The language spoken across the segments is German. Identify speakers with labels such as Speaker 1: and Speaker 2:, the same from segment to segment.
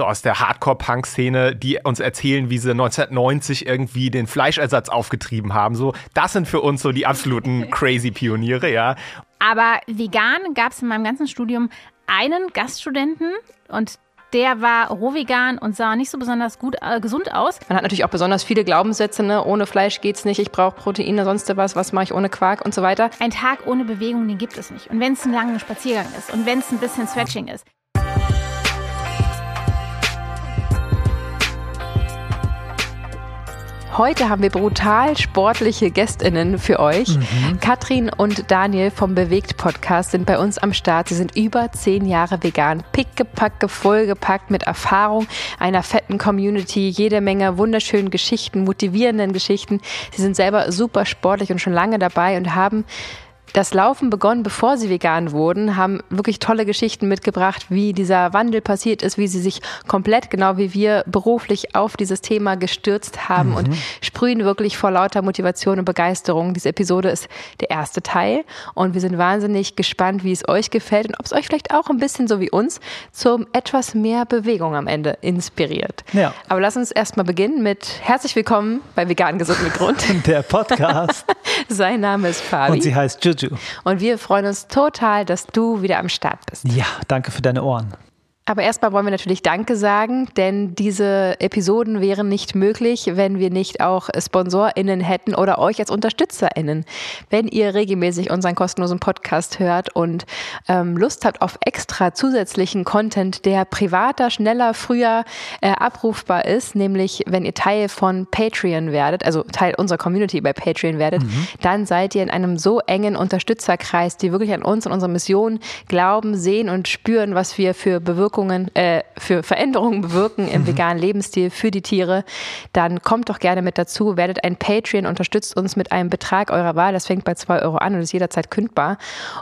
Speaker 1: so aus der Hardcore-Punk-Szene, die uns erzählen, wie sie 1990 irgendwie den Fleischersatz aufgetrieben haben. So, das sind für uns so die absoluten crazy Pioniere, ja.
Speaker 2: Aber vegan gab es in meinem ganzen Studium einen Gaststudenten und der war rohvegan und sah nicht so besonders gut äh, gesund aus.
Speaker 3: Man hat natürlich auch besonders viele Glaubenssätze, ne? ohne Fleisch geht's nicht, ich brauche Proteine, sonst was, was mache ich ohne Quark und so weiter.
Speaker 2: Ein Tag ohne Bewegung, den gibt es nicht. Und wenn es ein langer Spaziergang ist und wenn es ein bisschen Stretching ist.
Speaker 3: Heute haben wir brutal sportliche GästInnen für euch. Mhm. Katrin und Daniel vom Bewegt Podcast sind bei uns am Start. Sie sind über zehn Jahre vegan, pickgepackt, vollgepackt mit Erfahrung einer fetten Community, jede Menge wunderschönen Geschichten, motivierenden Geschichten. Sie sind selber super sportlich und schon lange dabei und haben das Laufen begonnen, bevor sie vegan wurden, haben wirklich tolle Geschichten mitgebracht, wie dieser Wandel passiert ist, wie sie sich komplett, genau wie wir, beruflich auf dieses Thema gestürzt haben mhm. und sprühen wirklich vor lauter Motivation und Begeisterung. Diese Episode ist der erste Teil und wir sind wahnsinnig gespannt, wie es euch gefällt und ob es euch vielleicht auch ein bisschen so wie uns zum etwas mehr Bewegung am Ende inspiriert. Ja. Aber lass uns erstmal beginnen mit herzlich willkommen bei Vegan Gesund mit Grund.
Speaker 4: Der Podcast.
Speaker 3: Sein Name ist Fabi.
Speaker 4: Und sie heißt Juju.
Speaker 3: Und wir freuen uns total, dass du wieder am Start bist.
Speaker 4: Ja, danke für deine Ohren.
Speaker 3: Aber erstmal wollen wir natürlich Danke sagen, denn diese Episoden wären nicht möglich, wenn wir nicht auch SponsorInnen hätten oder euch als UnterstützerInnen. Wenn ihr regelmäßig unseren kostenlosen Podcast hört und ähm, Lust habt auf extra zusätzlichen Content, der privater, schneller, früher äh, abrufbar ist, nämlich wenn ihr Teil von Patreon werdet, also Teil unserer Community bei Patreon werdet, mhm. dann seid ihr in einem so engen Unterstützerkreis, die wirklich an uns und unsere Mission glauben, sehen und spüren, was wir für Bewirkungen Wirkungen, äh, für Veränderungen bewirken im mhm. veganen Lebensstil für die Tiere, dann kommt doch gerne mit dazu, werdet ein Patreon, unterstützt uns mit einem Betrag eurer Wahl. Das fängt bei zwei Euro an und ist jederzeit kündbar.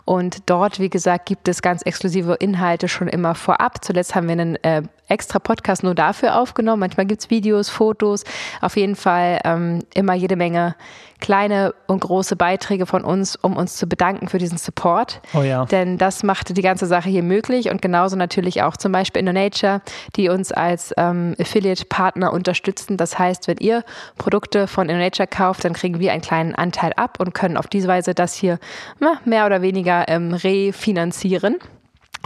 Speaker 3: Und dort, wie gesagt, gibt es ganz exklusive Inhalte schon immer vorab. Zuletzt haben wir einen äh, extra Podcast nur dafür aufgenommen. Manchmal gibt es Videos, Fotos, auf jeden Fall ähm, immer jede Menge kleine und große Beiträge von uns, um uns zu bedanken für diesen Support. Oh ja. Denn das macht die ganze Sache hier möglich und genauso natürlich auch zum Beispiel InnoNature, die uns als ähm, Affiliate-Partner unterstützen. Das heißt, wenn ihr Produkte von InnoNature kauft, dann kriegen wir einen kleinen Anteil ab und können auf diese Weise das hier na, mehr oder weniger ähm, refinanzieren.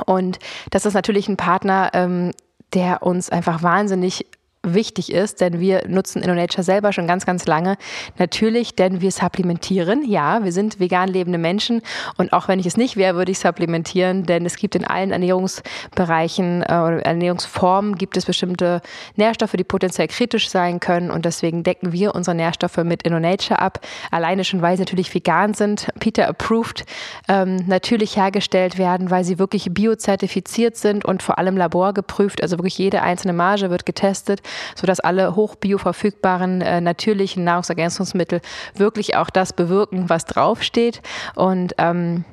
Speaker 3: Und das ist natürlich ein Partner, ähm, der uns einfach wahnsinnig wichtig ist, denn wir nutzen InnoNature selber schon ganz, ganz lange. Natürlich, denn wir supplementieren. Ja, wir sind vegan lebende Menschen und auch wenn ich es nicht wäre, würde ich supplementieren, denn es gibt in allen Ernährungsbereichen äh, oder Ernährungsformen gibt es bestimmte Nährstoffe, die potenziell kritisch sein können und deswegen decken wir unsere Nährstoffe mit InnoNature ab. Alleine schon, weil sie natürlich vegan sind, Peter approved, ähm, natürlich hergestellt werden, weil sie wirklich biozertifiziert sind und vor allem laborgeprüft. Also wirklich jede einzelne Marge wird getestet sodass alle hochbioverfügbaren äh, natürlichen Nahrungsergänzungsmittel wirklich auch das bewirken, was draufsteht. Und ähm,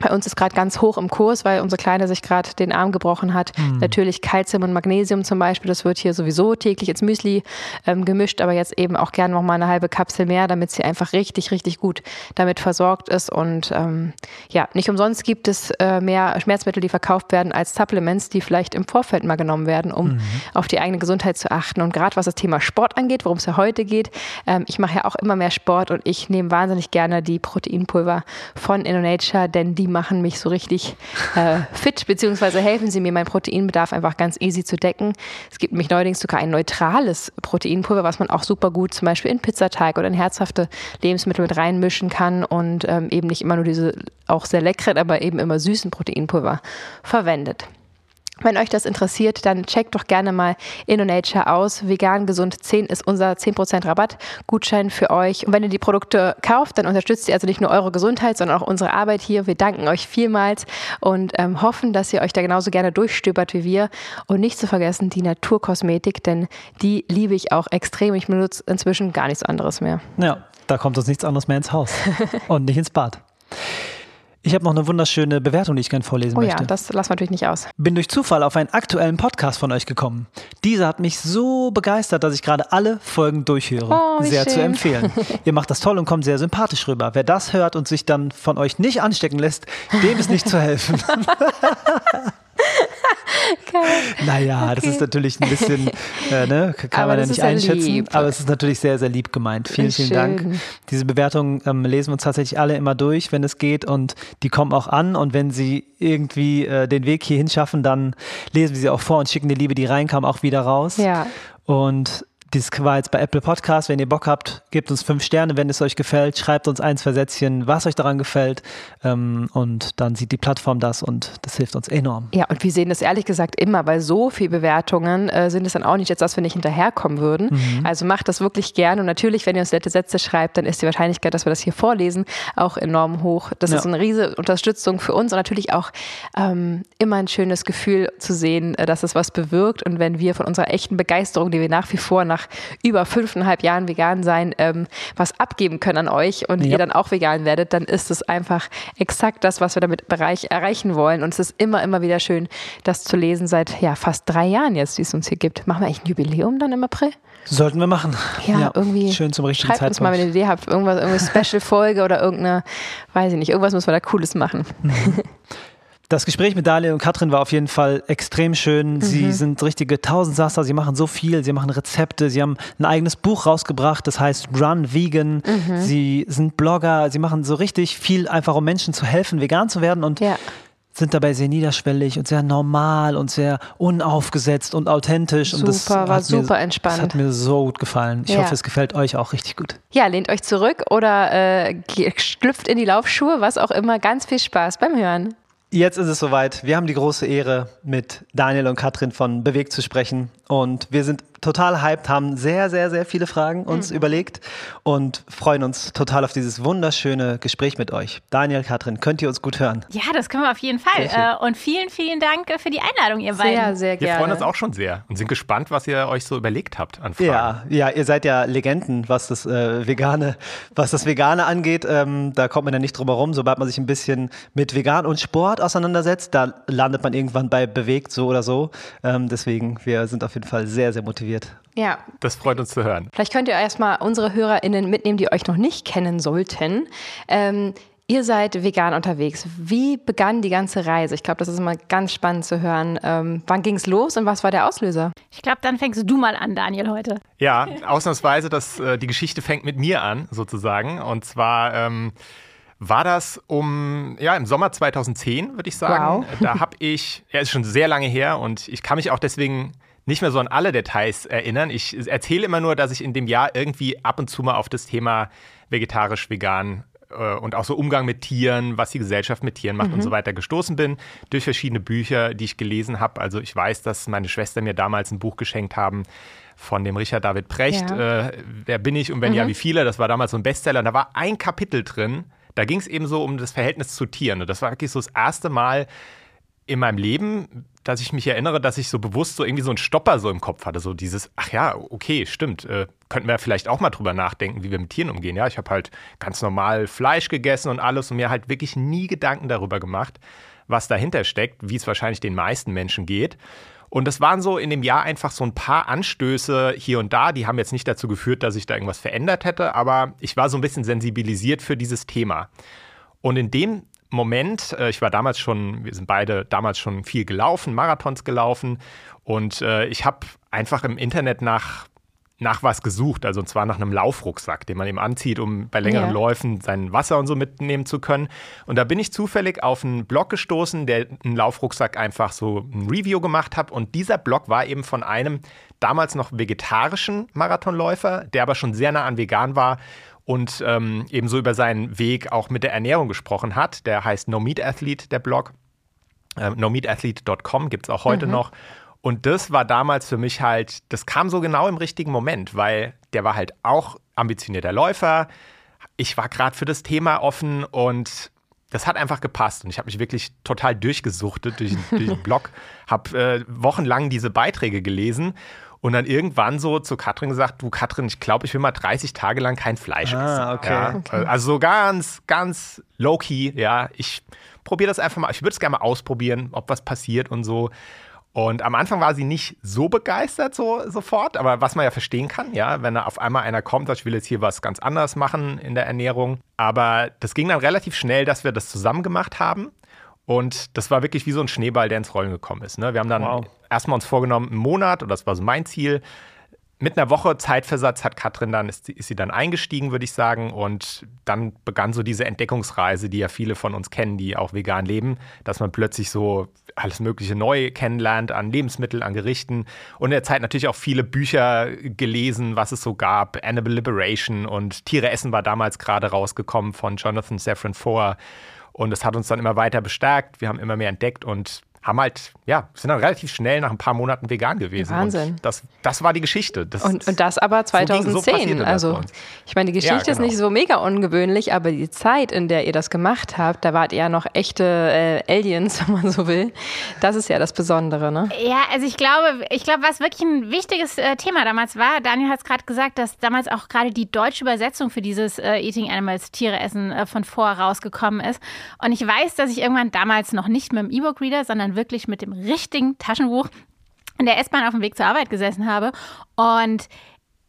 Speaker 3: bei uns ist gerade ganz hoch im Kurs, weil unsere Kleine sich gerade den Arm gebrochen hat. Mhm. Natürlich Kalzium und Magnesium zum Beispiel, das wird hier sowieso täglich ins Müsli ähm, gemischt, aber jetzt eben auch gerne noch mal eine halbe Kapsel mehr, damit sie einfach richtig, richtig gut damit versorgt ist. Und ähm, ja, nicht umsonst gibt es äh, mehr Schmerzmittel, die verkauft werden als Supplements, die vielleicht im Vorfeld mal genommen werden, um mhm. auf die eigene Gesundheit zu achten. Und gerade was das Thema Sport angeht, worum es ja heute geht, ähm, ich mache ja auch immer mehr Sport und ich nehme wahnsinnig gerne die Proteinpulver von InnoNature, denn die machen mich so richtig äh, fit, beziehungsweise helfen sie mir, meinen Proteinbedarf einfach ganz easy zu decken. Es gibt nämlich neuerdings sogar ein neutrales Proteinpulver, was man auch super gut zum Beispiel in Pizzateig oder in herzhafte Lebensmittel mit reinmischen kann und ähm, eben nicht immer nur diese auch sehr leckeren, aber eben immer süßen Proteinpulver verwendet. Wenn euch das interessiert, dann checkt doch gerne mal InnoNature aus. Vegan Gesund 10 ist unser 10% Rabattgutschein für euch. Und wenn ihr die Produkte kauft, dann unterstützt ihr also nicht nur eure Gesundheit, sondern auch unsere Arbeit hier. Wir danken euch vielmals und ähm, hoffen, dass ihr euch da genauso gerne durchstöbert wie wir. Und nicht zu vergessen die Naturkosmetik, denn die liebe ich auch extrem. Ich benutze inzwischen gar nichts anderes mehr.
Speaker 4: Ja, da kommt uns nichts anderes mehr ins Haus und nicht ins Bad. Ich habe noch eine wunderschöne Bewertung, die ich gerne vorlesen
Speaker 3: oh
Speaker 4: möchte.
Speaker 3: ja, das lassen wir natürlich nicht aus.
Speaker 4: Bin durch Zufall auf einen aktuellen Podcast von euch gekommen. Dieser hat mich so begeistert, dass ich gerade alle Folgen durchhöre. Oh, sehr schön. zu empfehlen. Ihr macht das toll und kommt sehr sympathisch rüber. Wer das hört und sich dann von euch nicht anstecken lässt, dem ist nicht zu helfen. naja, das ist natürlich ein bisschen, äh, ne, kann aber man ja nicht einschätzen, lieb. aber es ist natürlich sehr, sehr lieb gemeint. Vielen, vielen Schön. Dank. Diese Bewertungen ähm, lesen wir uns tatsächlich alle immer durch, wenn es geht und die kommen auch an und wenn sie irgendwie äh, den Weg hierhin schaffen, dann lesen wir sie auch vor und schicken die Liebe, die reinkam, auch wieder raus.
Speaker 3: Ja.
Speaker 4: Und das war jetzt bei Apple Podcast. Wenn ihr Bock habt, gebt uns fünf Sterne, wenn es euch gefällt. Schreibt uns ein, zwei Sätzchen, was euch daran gefällt. Ähm, und dann sieht die Plattform das und das hilft uns enorm.
Speaker 3: Ja, und wir sehen das ehrlich gesagt immer. Bei so viel Bewertungen äh, sind es dann auch nicht jetzt, dass wir nicht hinterherkommen würden. Mhm. Also macht das wirklich gern. Und natürlich, wenn ihr uns nette Sätze schreibt, dann ist die Wahrscheinlichkeit, dass wir das hier vorlesen, auch enorm hoch. Das ja. ist eine riesige Unterstützung für uns und natürlich auch ähm, immer ein schönes Gefühl zu sehen, äh, dass es was bewirkt. Und wenn wir von unserer echten Begeisterung, die wir nach wie vor nach nach über fünfeinhalb Jahren vegan sein ähm, was abgeben können an euch und ja. ihr dann auch vegan werdet, dann ist es einfach exakt das, was wir damit Bereich erreichen wollen. Und es ist immer, immer wieder schön, das zu lesen seit ja, fast drei Jahren jetzt, wie es uns hier gibt. Machen wir eigentlich ein Jubiläum dann im April?
Speaker 4: Sollten wir machen.
Speaker 3: Ja, ja, irgendwie.
Speaker 4: Schön zum richtigen
Speaker 3: schreibt
Speaker 4: Zeitpunkt.
Speaker 3: uns mal, wenn ihr eine Idee habt. Irgendwas, irgendeine Special-Folge oder irgendeine, weiß ich nicht, irgendwas müssen wir da Cooles machen.
Speaker 4: Das Gespräch mit Daniel und Katrin war auf jeden Fall extrem schön. Mhm. Sie sind richtige Tausendsasser, sie machen so viel, sie machen Rezepte, sie haben ein eigenes Buch rausgebracht, das heißt Run Vegan. Mhm. Sie sind Blogger, sie machen so richtig viel einfach, um Menschen zu helfen, vegan zu werden und ja. sind dabei sehr niederschwellig und sehr normal und sehr unaufgesetzt und authentisch.
Speaker 3: Super,
Speaker 4: und das
Speaker 3: war super mir, entspannt.
Speaker 4: Das hat mir so gut gefallen. Ich ja. hoffe, es gefällt euch auch richtig gut.
Speaker 3: Ja, lehnt euch zurück oder äh, schlüpft in die Laufschuhe, was auch immer. Ganz viel Spaß beim Hören.
Speaker 4: Jetzt ist es soweit. Wir haben die große Ehre, mit Daniel und Katrin von Bewegt zu sprechen. Und wir sind total hyped, haben sehr, sehr, sehr viele Fragen uns mhm. überlegt und freuen uns total auf dieses wunderschöne Gespräch mit euch. Daniel, Katrin, könnt ihr uns gut hören?
Speaker 2: Ja, das können wir auf jeden Fall. Äh, und vielen, vielen Dank für die Einladung, ihr beiden.
Speaker 3: Sehr, sehr gerne.
Speaker 1: Wir freuen uns auch schon sehr und sind gespannt, was ihr euch so überlegt habt an Fragen.
Speaker 4: Ja, ja ihr seid ja Legenden, was das äh, Vegane, was das Vegane angeht. Ähm, da kommt man ja nicht drum herum. Sobald man sich ein bisschen mit Vegan und Sport auseinandersetzt, da landet man irgendwann bei bewegt, so oder so. Ähm, deswegen, wir sind auf jeden Fall sehr, sehr motiviert.
Speaker 3: Ja.
Speaker 1: Das freut uns zu hören.
Speaker 3: Vielleicht könnt ihr erstmal unsere HörerInnen mitnehmen, die euch noch nicht kennen sollten. Ähm, Ihr seid vegan unterwegs. Wie begann die ganze Reise? Ich glaube, das ist immer ganz spannend zu hören. Ähm, wann ging es los und was war der Auslöser?
Speaker 2: Ich glaube, dann fängst du mal an, Daniel, heute.
Speaker 1: Ja, ausnahmsweise, dass äh, die Geschichte fängt mit mir an, sozusagen. Und zwar ähm, war das um, ja, im Sommer 2010, würde ich sagen. Wow. Da habe ich, ja, ist schon sehr lange her und ich kann mich auch deswegen nicht mehr so an alle Details erinnern. Ich erzähle immer nur, dass ich in dem Jahr irgendwie ab und zu mal auf das Thema vegetarisch, vegan äh, und auch so Umgang mit Tieren, was die Gesellschaft mit Tieren macht mhm. und so weiter gestoßen bin durch verschiedene Bücher, die ich gelesen habe. Also ich weiß, dass meine Schwester mir damals ein Buch geschenkt haben von dem Richard David Precht. Ja. Äh, wer bin ich und wenn mhm. ja, wie viele? Das war damals so ein Bestseller. Und da war ein Kapitel drin, da ging es eben so um das Verhältnis zu Tieren. Und das war wirklich so das erste Mal in meinem Leben, dass ich mich erinnere, dass ich so bewusst so irgendwie so einen Stopper so im Kopf hatte. So dieses, ach ja, okay, stimmt. Äh, könnten wir vielleicht auch mal drüber nachdenken, wie wir mit Tieren umgehen. Ja, ich habe halt ganz normal Fleisch gegessen und alles und mir halt wirklich nie Gedanken darüber gemacht, was dahinter steckt, wie es wahrscheinlich den meisten Menschen geht. Und das waren so in dem Jahr einfach so ein paar Anstöße hier und da, die haben jetzt nicht dazu geführt, dass ich da irgendwas verändert hätte, aber ich war so ein bisschen sensibilisiert für dieses Thema. Und in dem Moment, äh, ich war damals schon, wir sind beide damals schon viel gelaufen, Marathons gelaufen und äh, ich habe einfach im Internet nach nach was gesucht, also und zwar nach einem Laufrucksack, den man eben anzieht, um bei längeren ja. Läufen sein Wasser und so mitnehmen zu können. Und da bin ich zufällig auf einen Blog gestoßen, der einen Laufrucksack einfach so ein Review gemacht hat. Und dieser Blog war eben von einem damals noch vegetarischen Marathonläufer, der aber schon sehr nah an vegan war und ähm, ebenso über seinen Weg auch mit der Ernährung gesprochen hat. Der heißt No Meat Athlete, der Blog. Ähm, NoMeatAthlete.com gibt es auch heute mhm. noch. Und das war damals für mich halt, das kam so genau im richtigen Moment, weil der war halt auch ambitionierter Läufer. Ich war gerade für das Thema offen und das hat einfach gepasst. Und ich habe mich wirklich total durchgesuchtet durch, durch den Blog, habe äh, wochenlang diese Beiträge gelesen und dann irgendwann so zu Katrin gesagt, du Katrin, ich glaube, ich will mal 30 Tage lang kein Fleisch ah, essen.
Speaker 4: Okay.
Speaker 1: Ja,
Speaker 4: okay.
Speaker 1: Also so ganz, ganz low-key, ja. Ich probiere das einfach mal, ich würde es gerne mal ausprobieren, ob was passiert und so. Und am Anfang war sie nicht so begeistert so sofort, aber was man ja verstehen kann, ja, wenn da auf einmal einer kommt, sagt, ich will jetzt hier was ganz anderes machen in der Ernährung. Aber das ging dann relativ schnell, dass wir das zusammen gemacht haben. Und das war wirklich wie so ein Schneeball, der ins Rollen gekommen ist. Ne? Wir haben dann wow. erstmal uns vorgenommen, einen Monat, und das war so mein Ziel, mit einer Woche Zeitversatz hat Katrin dann, ist, ist sie dann eingestiegen, würde ich sagen. Und dann begann so diese Entdeckungsreise, die ja viele von uns kennen, die auch vegan leben, dass man plötzlich so alles Mögliche neu kennenlernt an Lebensmitteln, an Gerichten. Und in der Zeit natürlich auch viele Bücher gelesen, was es so gab. Animal Liberation und Tiere essen war damals gerade rausgekommen von Jonathan Safran Foer. Und es hat uns dann immer weiter bestärkt. Wir haben immer mehr entdeckt und haben halt, ja, sind dann relativ schnell nach ein paar Monaten vegan gewesen.
Speaker 3: Wahnsinn.
Speaker 1: Und das, das war die Geschichte. Das,
Speaker 3: und, und das aber 2010. So also, ich meine, die Geschichte ja, genau. ist nicht so mega ungewöhnlich, aber die Zeit, in der ihr das gemacht habt, da wart ihr ja noch echte äh, Aliens, wenn man so will. Das ist ja das Besondere, ne?
Speaker 2: Ja, also ich glaube, ich glaube, was wirklich ein wichtiges äh, Thema damals war, Daniel hat es gerade gesagt, dass damals auch gerade die deutsche Übersetzung für dieses äh, Eating Animals, Tiere essen, äh, von vor rausgekommen ist. Und ich weiß, dass ich irgendwann damals noch nicht mit dem E-Book-Reader, sondern wirklich mit dem richtigen Taschenbuch in der S-Bahn auf dem Weg zur Arbeit gesessen habe. Und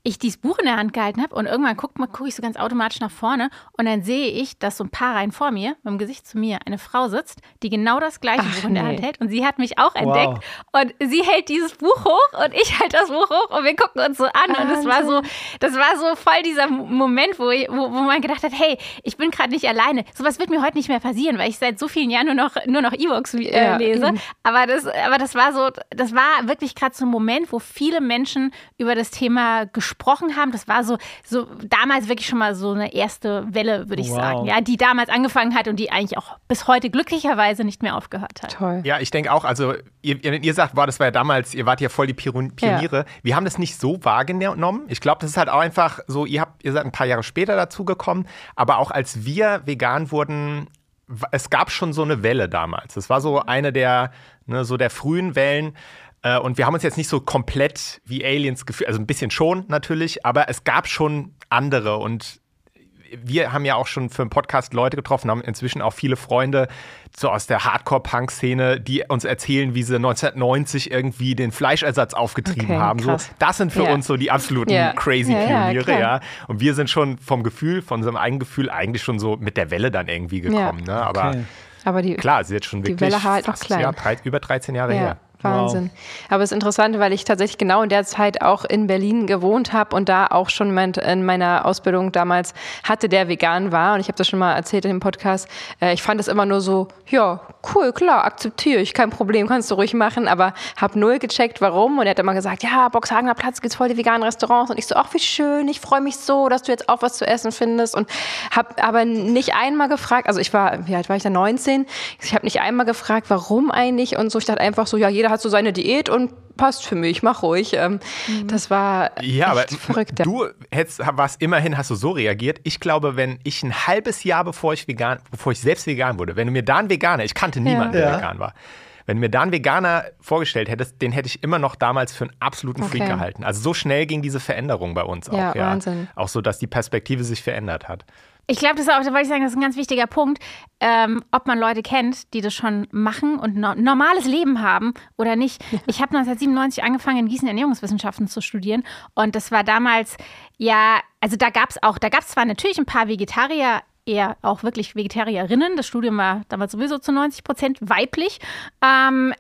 Speaker 2: ich dieses Buch in der Hand gehalten habe und irgendwann gucke guck ich so ganz automatisch nach vorne und dann sehe ich, dass so ein paar Reihen vor mir, mit dem Gesicht zu mir, eine Frau sitzt, die genau das gleiche Ach, Buch in der nee. Hand hält und sie hat mich auch entdeckt wow. und sie hält dieses Buch hoch und ich halte das Buch hoch und wir gucken uns so an und das war so, das war so voll dieser Moment, wo, ich, wo, wo man gedacht hat, hey, ich bin gerade nicht alleine. Sowas wird mir heute nicht mehr passieren, weil ich seit so vielen Jahren nur noch nur noch E-Books äh, ja, lese. Aber das, aber das war so, das war wirklich gerade so ein Moment, wo viele Menschen über das Thema gesprochen gesprochen haben. Das war so, so damals wirklich schon mal so eine erste Welle, würde ich wow. sagen, ja, die damals angefangen hat und die eigentlich auch bis heute glücklicherweise nicht mehr aufgehört hat.
Speaker 1: Toll. Ja, ich denke auch, also ihr, ihr sagt, boah, das war ja damals, ihr wart ja voll die Pioniere. Ja. Wir haben das nicht so wahrgenommen. Ich glaube, das ist halt auch einfach so, ihr habt, ihr seid ein paar Jahre später dazugekommen, aber auch als wir vegan wurden, es gab schon so eine Welle damals. Es war so eine der, ne, so der frühen Wellen. Äh, und wir haben uns jetzt nicht so komplett wie Aliens gefühlt, also ein bisschen schon natürlich, aber es gab schon andere und wir haben ja auch schon für einen Podcast Leute getroffen, haben inzwischen auch viele Freunde so aus der Hardcore-Punk-Szene, die uns erzählen, wie sie 1990 irgendwie den Fleischersatz aufgetrieben okay, haben. So, das sind für ja. uns so die absoluten ja. crazy Pioniere, ja, ja, Und wir sind schon vom Gefühl, von unserem eigenen Gefühl eigentlich schon so mit der Welle dann irgendwie gekommen. Ne? Aber, okay. Aber die, klar, sie ist jetzt schon wirklich
Speaker 3: die Welle halt noch klein.
Speaker 1: Ja, drei, über 13 Jahre her.
Speaker 3: Wahnsinn. Wow. Aber es ist interessant, weil ich tatsächlich genau in der Zeit auch in Berlin gewohnt habe und da auch schon in meiner Ausbildung damals hatte, der vegan war. Und ich habe das schon mal erzählt in dem Podcast. Äh, ich fand das immer nur so, ja, cool, klar, akzeptiere ich, kein Problem, kannst du ruhig machen. Aber habe null gecheckt, warum. Und er hat immer gesagt, ja, Boxhagener Platz gibt's voll die veganen Restaurants. Und ich so, ach, wie schön, ich freue mich so, dass du jetzt auch was zu essen findest. Und habe aber nicht einmal gefragt, also ich war, wie alt war ich da, 19? Ich habe nicht einmal gefragt, warum eigentlich und so. Ich dachte einfach so, ja, jeder hat so seine Diät und passt für mich, mach ruhig. Ähm, mhm. Das war ja, aber verrückt.
Speaker 1: Du hättest, warst immerhin, hast du so reagiert. Ich glaube, wenn ich ein halbes Jahr bevor ich vegan, bevor ich selbst vegan wurde, wenn du mir da einen Veganer, ich kannte niemanden, ja. der ja. vegan war, wenn du mir da einen Veganer vorgestellt hättest, den hätte ich immer noch damals für einen absoluten okay. Freak gehalten. Also so schnell ging diese Veränderung bei uns
Speaker 3: ja,
Speaker 1: auch.
Speaker 3: Ja, Wahnsinn.
Speaker 1: Auch so, dass die Perspektive sich verändert hat.
Speaker 2: Ich glaube, das ist auch, da wollte ich sagen, das ist ein ganz wichtiger Punkt, ähm, ob man Leute kennt, die das schon machen und no normales Leben haben oder nicht. Ich habe 1997 angefangen, in Gießen Ernährungswissenschaften zu studieren und das war damals, ja, also da gab es auch, da gab es zwar natürlich ein paar Vegetarier, eher auch wirklich Vegetarierinnen. Das Studium war damals sowieso zu 90 Prozent weiblich. Ähm,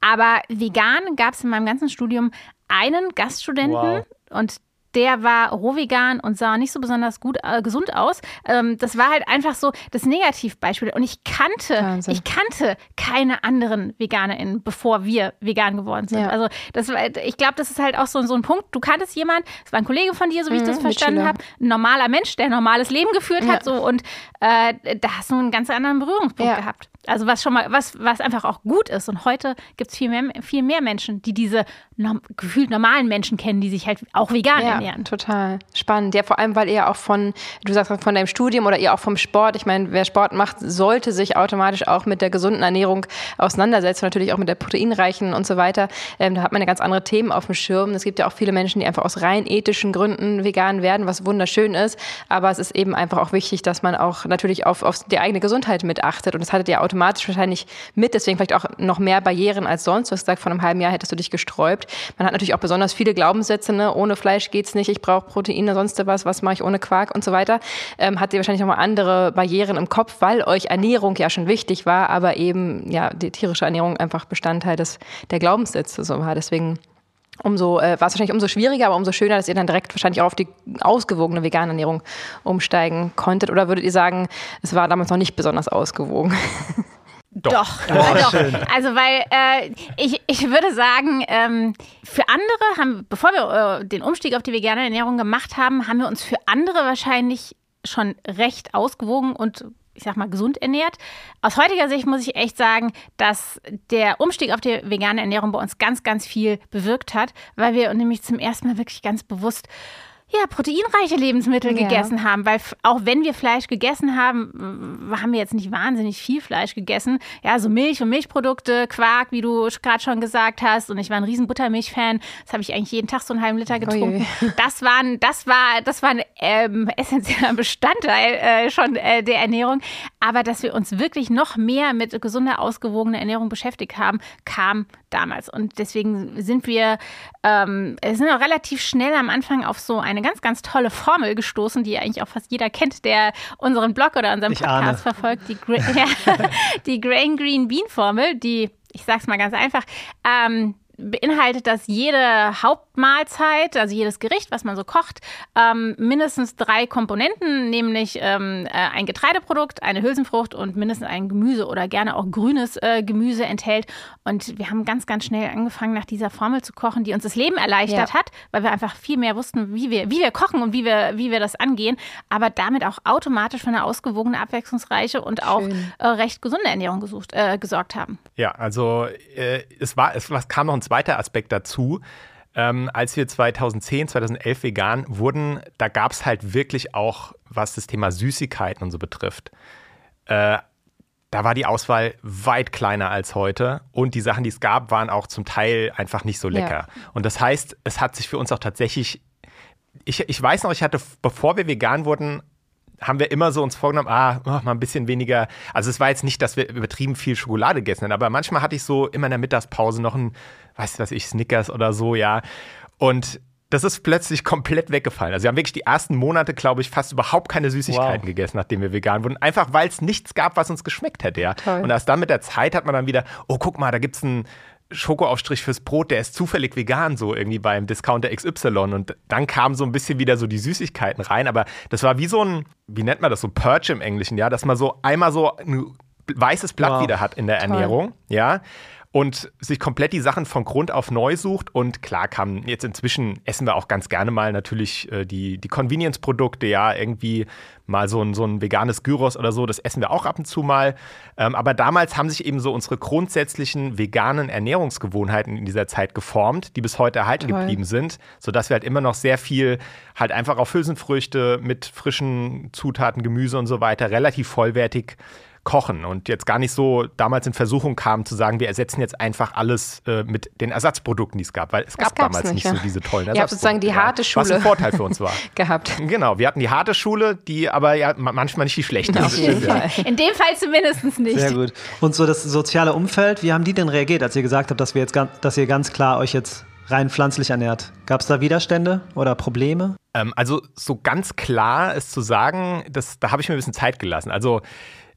Speaker 2: aber vegan gab es in meinem ganzen Studium einen Gaststudenten wow. und der war rohvegan und sah nicht so besonders gut äh, gesund aus. Ähm, das war halt einfach so das Negativbeispiel. Und ich kannte, Wahnsinn. ich kannte keine anderen VeganerInnen, bevor wir vegan geworden sind. Ja. Also das war, ich glaube, das ist halt auch so, so ein Punkt. Du kanntest jemand, es war ein Kollege von dir, so wie mhm, ich das verstanden habe, ein normaler Mensch, der ein normales Leben geführt ja. hat, so und äh, da hast du einen ganz anderen Berührungspunkt ja. gehabt. Also was schon mal, was, was einfach auch gut ist. Und heute gibt es viel mehr, viel mehr Menschen, die diese no gefühlt normalen Menschen kennen, die sich halt auch vegan ja, ernähren.
Speaker 3: Total spannend. Ja, vor allem, weil ihr auch von, du sagst von deinem Studium oder ihr auch vom Sport, ich meine, wer Sport macht, sollte sich automatisch auch mit der gesunden Ernährung auseinandersetzen, natürlich auch mit der proteinreichen und so weiter. Ähm, da hat man ja ganz andere Themen auf dem Schirm. Es gibt ja auch viele Menschen, die einfach aus rein ethischen Gründen vegan werden, was wunderschön ist. Aber es ist eben einfach auch wichtig, dass man auch natürlich auf, auf die eigene Gesundheit mitachtet. Und das hattet ihr automatisch wahrscheinlich mit, deswegen vielleicht auch noch mehr Barrieren als sonst. Du hast gesagt, vor einem halben Jahr hättest du dich gesträubt. Man hat natürlich auch besonders viele Glaubenssätze, ne? ohne Fleisch geht's geht's nicht, ich brauche Proteine, sonst was, was mache ich ohne Quark und so weiter, ähm, habt ihr wahrscheinlich nochmal andere Barrieren im Kopf, weil euch Ernährung ja schon wichtig war, aber eben ja die tierische Ernährung einfach Bestandteil des, der Glaubenssätze so war. Deswegen umso äh, war es wahrscheinlich umso schwieriger, aber umso schöner, dass ihr dann direkt wahrscheinlich auch auf die ausgewogene vegane Ernährung umsteigen konntet. Oder würdet ihr sagen, es war damals noch nicht besonders ausgewogen?
Speaker 2: Doch. Doch. Oh, doch. Also, weil äh, ich, ich würde sagen, ähm, für andere haben, bevor wir äh, den Umstieg auf die vegane Ernährung gemacht haben, haben wir uns für andere wahrscheinlich schon recht ausgewogen und ich sag mal, gesund ernährt. Aus heutiger Sicht muss ich echt sagen, dass der Umstieg auf die vegane Ernährung bei uns ganz, ganz viel bewirkt hat, weil wir nämlich zum ersten Mal wirklich ganz bewusst ja, proteinreiche Lebensmittel ja. gegessen haben, weil auch wenn wir Fleisch gegessen haben, haben wir jetzt nicht wahnsinnig viel Fleisch gegessen. Ja, so Milch und Milchprodukte, Quark, wie du gerade schon gesagt hast. Und ich war ein riesen Buttermilch-Fan. Das habe ich eigentlich jeden Tag so einen halben Liter getrunken. Oje. Das waren, das war, das war ein ähm, essentieller Bestandteil äh, schon äh, der Ernährung. Aber dass wir uns wirklich noch mehr mit gesunder, ausgewogener Ernährung beschäftigt haben, kam damals. Und deswegen sind wir, ähm, sind auch relativ schnell am Anfang auf so eine ganz, ganz tolle Formel gestoßen, die eigentlich auch fast jeder kennt, der unseren Blog oder unseren Podcast verfolgt. Die, Gra die Grain Green Bean Formel, die, ich sag's mal ganz einfach, ähm, beinhaltet, dass jede Hauptmahlzeit, also jedes Gericht, was man so kocht, ähm, mindestens drei Komponenten, nämlich ähm, äh, ein Getreideprodukt, eine Hülsenfrucht und mindestens ein Gemüse oder gerne auch grünes äh, Gemüse enthält. Und wir haben ganz, ganz schnell angefangen, nach dieser Formel zu kochen, die uns das Leben erleichtert ja. hat, weil wir einfach viel mehr wussten, wie wir, wie wir kochen und wie wir, wie wir das angehen, aber damit auch automatisch für eine ausgewogene, abwechslungsreiche und auch äh, recht gesunde Ernährung gesucht, äh, gesorgt haben.
Speaker 1: Ja, also äh, es war, es kam noch ein zweiter Aspekt dazu. Ähm, als wir 2010, 2011 vegan wurden, da gab es halt wirklich auch, was das Thema Süßigkeiten und so betrifft. Äh, da war die Auswahl weit kleiner als heute und die Sachen, die es gab, waren auch zum Teil einfach nicht so lecker. Ja. Und das heißt, es hat sich für uns auch tatsächlich, ich, ich weiß noch, ich hatte, bevor wir vegan wurden, haben wir immer so uns vorgenommen, ah, oh, mal ein bisschen weniger. Also es war jetzt nicht, dass wir übertrieben viel Schokolade gegessen haben, aber manchmal hatte ich so immer in der Mittagspause noch ein, weiß was ich, Snickers oder so, ja. Und das ist plötzlich komplett weggefallen. Also wir haben wirklich die ersten Monate, glaube ich, fast überhaupt keine Süßigkeiten wow. gegessen, nachdem wir vegan wurden. Einfach weil es nichts gab, was uns geschmeckt hätte, ja. Toll. Und erst dann mit der Zeit hat man dann wieder, oh, guck mal, da gibt es ein Schokoaufstrich fürs Brot, der ist zufällig vegan, so irgendwie beim Discounter XY. Und dann kamen so ein bisschen wieder so die Süßigkeiten rein. Aber das war wie so ein, wie nennt man das, so Purge im Englischen, ja, dass man so einmal so ein weißes Blatt wow. wieder hat in der Ernährung, Toll. ja und sich komplett die Sachen von Grund auf neu sucht. Und klar kam jetzt inzwischen essen wir auch ganz gerne mal natürlich äh, die, die Convenience-Produkte, ja, irgendwie mal so ein, so ein veganes Gyros oder so, das essen wir auch ab und zu mal. Ähm, aber damals haben sich eben so unsere grundsätzlichen veganen Ernährungsgewohnheiten in dieser Zeit geformt, die bis heute erhalten Toll. geblieben sind, sodass wir halt immer noch sehr viel halt einfach auf Hülsenfrüchte mit frischen Zutaten, Gemüse und so weiter relativ vollwertig kochen und jetzt gar nicht so damals in Versuchung kam zu sagen, wir ersetzen jetzt einfach alles äh, mit den Ersatzprodukten, die es gab, weil es gab damals nicht, nicht ja. so diese tollen Ersatzprodukte.
Speaker 3: Ihr habt sozusagen die harte Schule.
Speaker 1: Was ein Vorteil für uns war.
Speaker 3: gehabt.
Speaker 1: Genau, wir hatten die harte Schule, die aber ja manchmal nicht die schlechte.
Speaker 2: Auf jeden Fall. In dem Fall zumindest nicht.
Speaker 4: Sehr gut. Und so das soziale Umfeld, wie haben die denn reagiert, als ihr gesagt habt, dass wir jetzt dass ihr ganz klar euch jetzt rein pflanzlich ernährt. Gab es da Widerstände oder Probleme?
Speaker 1: Ähm, also so ganz klar ist zu sagen, das, da habe ich mir ein bisschen Zeit gelassen. Also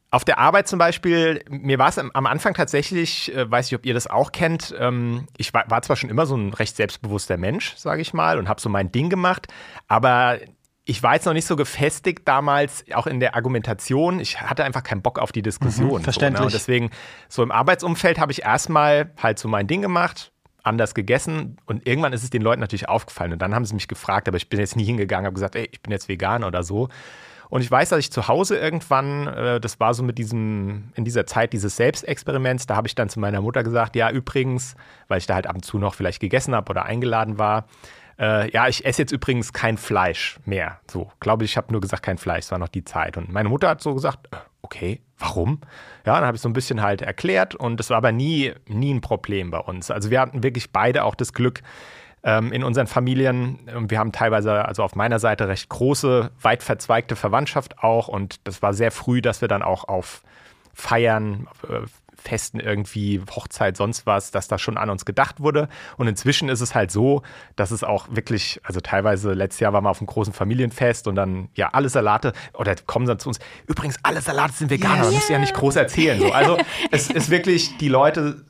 Speaker 1: auf der Arbeit zum Beispiel, mir war es am Anfang tatsächlich, äh, weiß ich, ob ihr das auch kennt, ähm, ich war, war, zwar schon immer so ein recht selbstbewusster Mensch, sage ich mal, und habe so mein Ding gemacht, aber ich war jetzt noch nicht so gefestigt damals, auch in der Argumentation. Ich hatte einfach keinen Bock auf die Diskussion.
Speaker 4: Mhm, verständlich.
Speaker 1: So, ne? Und deswegen, so im Arbeitsumfeld habe ich erstmal halt so mein Ding gemacht, anders gegessen und irgendwann ist es den Leuten natürlich aufgefallen und dann haben sie mich gefragt, aber ich bin jetzt nie hingegangen, habe gesagt, ey, ich bin jetzt vegan oder so. Und ich weiß, dass ich zu Hause irgendwann, äh, das war so mit diesem, in dieser Zeit dieses Selbstexperiments, da habe ich dann zu meiner Mutter gesagt, ja, übrigens, weil ich da halt ab und zu noch vielleicht gegessen habe oder eingeladen war, äh, ja, ich esse jetzt übrigens kein Fleisch mehr. So, glaube ich, ich habe nur gesagt, kein Fleisch, es war noch die Zeit. Und meine Mutter hat so gesagt, äh, okay, warum? Ja, dann habe ich so ein bisschen halt erklärt und das war aber nie, nie ein Problem bei uns. Also wir hatten wirklich beide auch das Glück, ähm, in unseren Familien. Wir haben teilweise, also auf meiner Seite, recht große, weit verzweigte Verwandtschaft auch. Und das war sehr früh, dass wir dann auch auf Feiern, äh, Festen irgendwie, Hochzeit, sonst was, dass da schon an uns gedacht wurde. Und inzwischen ist es halt so, dass es auch wirklich, also teilweise letztes Jahr waren wir auf einem großen Familienfest und dann, ja, alle Salate, oder kommen dann zu uns, übrigens, alle Salate sind veganer, yeah. das musst du ja nicht groß erzählen. So. Also es ist wirklich, die Leute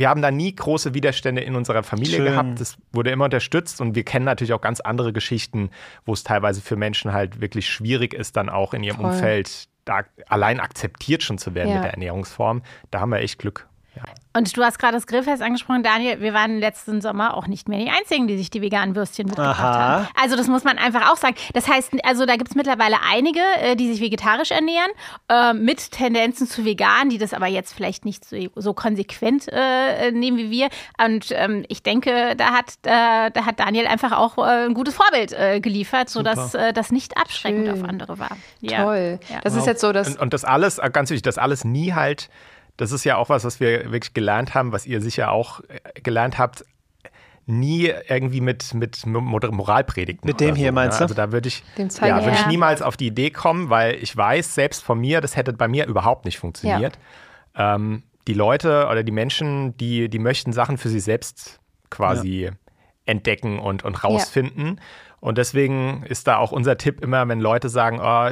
Speaker 1: wir haben da nie große Widerstände in unserer Familie Schön. gehabt. Das wurde immer unterstützt und wir kennen natürlich auch ganz andere Geschichten, wo es teilweise für Menschen halt wirklich schwierig ist, dann auch in ihrem Voll. Umfeld da allein akzeptiert schon zu werden ja. mit der Ernährungsform. Da haben wir echt Glück. Ja.
Speaker 2: Und du hast gerade das Grillfest angesprochen, Daniel. Wir waren letzten Sommer auch nicht mehr die Einzigen, die sich die veganen Würstchen mitgebracht Aha. haben. Also das muss man einfach auch sagen. Das heißt, also da gibt es mittlerweile einige, äh, die sich vegetarisch ernähren, äh, mit Tendenzen zu vegan, die das aber jetzt vielleicht nicht so, so konsequent äh, nehmen wie wir. Und ähm, ich denke, da hat, äh, da hat Daniel einfach auch äh, ein gutes Vorbild äh, geliefert, sodass das nicht abschreckend Schön. auf andere war.
Speaker 3: Ja. Toll. Ja. Das wow. ist jetzt so, dass.
Speaker 1: Und, und das alles, ganz wichtig, das alles nie halt das ist ja auch was, was wir wirklich gelernt haben, was ihr sicher auch äh, gelernt habt, nie irgendwie mit, mit Moralpredigten.
Speaker 4: Mit dem so, hier meinst
Speaker 1: ne? du? Also da würde ich, ja, würd ich niemals auf die Idee kommen, weil ich weiß, selbst von mir, das hätte bei mir überhaupt nicht funktioniert. Ja. Ähm, die Leute oder die Menschen, die, die möchten Sachen für sich selbst quasi ja. entdecken und, und rausfinden. Ja. Und deswegen ist da auch unser Tipp immer, wenn Leute sagen, oh,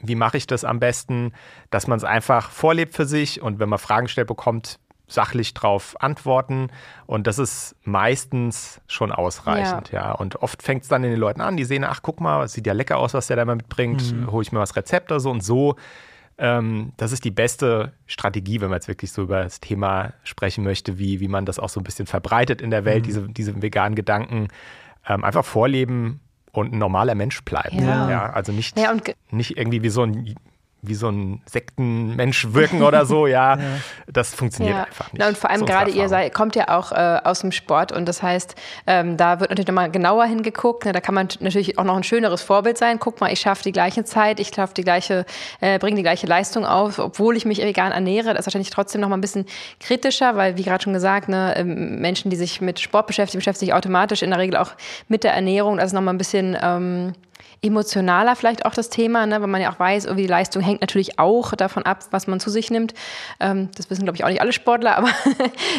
Speaker 1: wie mache ich das am besten, dass man es einfach vorlebt für sich und wenn man Fragen stellt bekommt, sachlich drauf antworten. Und das ist meistens schon ausreichend, ja. ja. Und oft fängt es dann in den Leuten an, die sehen, ach, guck mal, sieht ja lecker aus, was der da mal mitbringt, mhm. hole ich mir was Rezept oder so und so. Ähm, das ist die beste Strategie, wenn man jetzt wirklich so über das Thema sprechen möchte, wie, wie man das auch so ein bisschen verbreitet in der Welt, mhm. diese, diese veganen Gedanken. Ähm, einfach vorleben, und ein normaler Mensch bleiben. Ja. ja also nicht, ja, nicht irgendwie wie so ein wie so ein Sektenmensch wirken oder so, ja, ja. das funktioniert ja. einfach nicht.
Speaker 3: Na, und vor allem gerade ihr seid, kommt ja auch äh, aus dem Sport und das heißt, ähm, da wird natürlich nochmal genauer hingeguckt. Ne? Da kann man natürlich auch noch ein schöneres Vorbild sein. Guck mal, ich schaffe die gleiche Zeit, ich schaffe die gleiche, äh, bringe die gleiche Leistung auf, obwohl ich mich vegan ernähre. Das ist wahrscheinlich trotzdem nochmal ein bisschen kritischer, weil wie gerade schon gesagt, ne, ähm, Menschen, die sich mit Sport beschäftigen, beschäftigen sich automatisch in der Regel auch mit der Ernährung. Das ist nochmal ein bisschen ähm, emotionaler vielleicht auch das Thema, ne? weil man ja auch weiß, irgendwie die Leistung hängt natürlich auch davon ab, was man zu sich nimmt. Ähm, das wissen, glaube ich, auch nicht alle Sportler, aber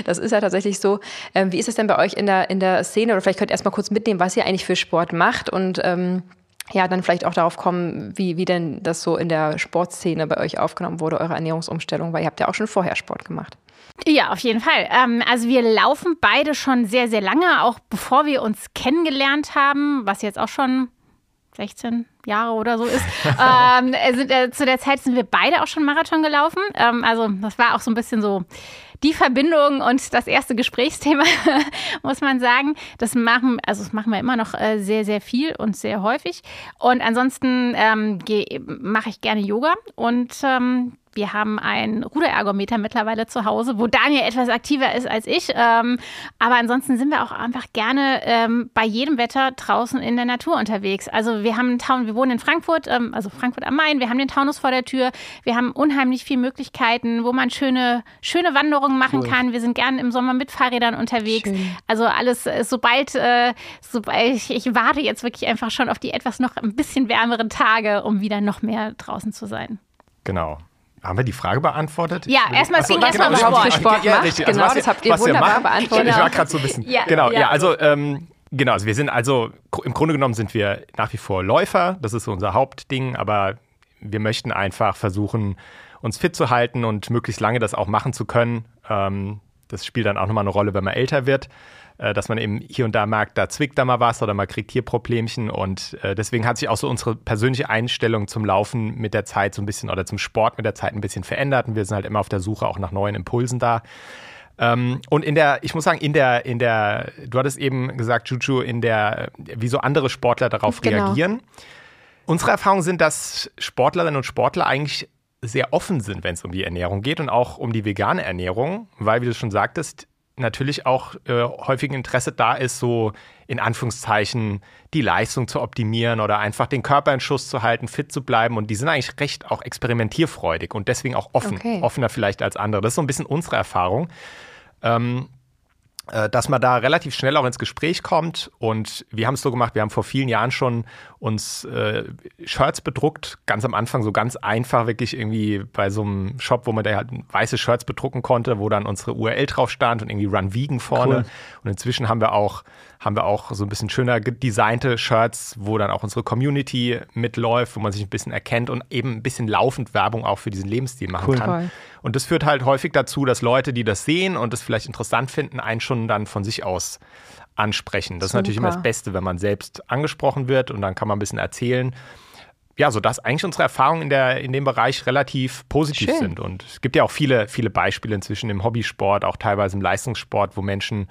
Speaker 3: das ist ja tatsächlich so. Ähm, wie ist es denn bei euch in der, in der Szene? Oder vielleicht könnt ihr erstmal kurz mitnehmen, was ihr eigentlich für Sport macht und ähm, ja, dann vielleicht auch darauf kommen, wie, wie denn das so in der Sportszene bei euch aufgenommen wurde, eure Ernährungsumstellung, weil ihr habt ja auch schon vorher Sport gemacht.
Speaker 2: Ja, auf jeden Fall. Ähm, also wir laufen beide schon sehr, sehr lange, auch bevor wir uns kennengelernt haben, was jetzt auch schon 16 Jahre oder so ist. ähm, sind, äh, zu der Zeit sind wir beide auch schon Marathon gelaufen. Ähm, also das war auch so ein bisschen so die Verbindung und das erste Gesprächsthema, muss man sagen. Das machen, also das machen wir immer noch äh, sehr, sehr viel und sehr häufig. Und ansonsten ähm, mache ich gerne Yoga und ähm, wir haben ein Ruderergometer mittlerweile zu Hause, wo Daniel etwas aktiver ist als ich. Ähm, aber ansonsten sind wir auch einfach gerne ähm, bei jedem Wetter draußen in der Natur unterwegs. Also wir haben einen Town, wir wohnen in Frankfurt, ähm, also Frankfurt am Main, wir haben den Taunus vor der Tür. Wir haben unheimlich viele Möglichkeiten, wo man schöne, schöne Wanderungen machen cool. kann. Wir sind gerne im Sommer mit Fahrrädern unterwegs. Schön. Also alles, äh, sobald, äh, sobald ich, ich warte jetzt wirklich einfach schon auf die etwas noch ein bisschen wärmeren Tage, um wieder noch mehr draußen zu sein.
Speaker 1: Genau. Haben wir die Frage beantwortet?
Speaker 2: Ja, erstmal, es ging erstmal
Speaker 3: genau, Sport. Sport ja, richtig. Also genau, das habt ihr wunderbar beantwortet.
Speaker 1: Ich war gerade so ein bisschen. Ja, genau, ja, ja also ähm, genau, also wir sind also im Grunde genommen sind wir nach wie vor Läufer, das ist unser Hauptding, aber wir möchten einfach versuchen, uns fit zu halten und möglichst lange das auch machen zu können. Ähm, das spielt dann auch nochmal eine Rolle, wenn man älter wird. Äh, dass man eben hier und da merkt, da zwickt da mal was oder man kriegt hier Problemchen. Und äh, deswegen hat sich auch so unsere persönliche Einstellung zum Laufen mit der Zeit so ein bisschen oder zum Sport mit der Zeit ein bisschen verändert. Und wir sind halt immer auf der Suche auch nach neuen Impulsen da. Ähm, und in der, ich muss sagen, in der, in der, du hattest eben gesagt, Juju, in der, wie so andere Sportler darauf genau. reagieren. Unsere Erfahrungen sind, dass Sportlerinnen und Sportler eigentlich sehr offen sind, wenn es um die Ernährung geht und auch um die vegane Ernährung, weil, wie du schon sagtest, natürlich auch äh, häufig Interesse da ist, so in Anführungszeichen die Leistung zu optimieren oder einfach den Körper in Schuss zu halten, fit zu bleiben. Und die sind eigentlich recht auch experimentierfreudig und deswegen auch offen, okay. offener vielleicht als andere. Das ist so ein bisschen unsere Erfahrung. Ähm, äh, dass man da relativ schnell auch ins Gespräch kommt. Und wir haben es so gemacht, wir haben vor vielen Jahren schon uns äh, Shirts bedruckt, ganz am Anfang so ganz einfach, wirklich irgendwie bei so einem Shop, wo man da halt weiße Shirts bedrucken konnte, wo dann unsere URL drauf stand und irgendwie Run Vegan vorne. Cool. Und inzwischen haben wir auch haben wir auch so ein bisschen schöner designte Shirts, wo dann auch unsere Community mitläuft, wo man sich ein bisschen erkennt und eben ein bisschen laufend Werbung auch für diesen Lebensstil machen cool. kann. Und das führt halt häufig dazu, dass Leute, die das sehen und das vielleicht interessant finden, einen schon dann von sich aus ansprechen. Das Super. ist natürlich immer das Beste, wenn man selbst angesprochen wird und dann kann man ein bisschen erzählen ja, sodass eigentlich unsere Erfahrungen in, der, in dem Bereich relativ positiv Schön. sind. Und es gibt ja auch viele, viele Beispiele inzwischen im Hobbysport, auch teilweise im Leistungssport, wo Menschen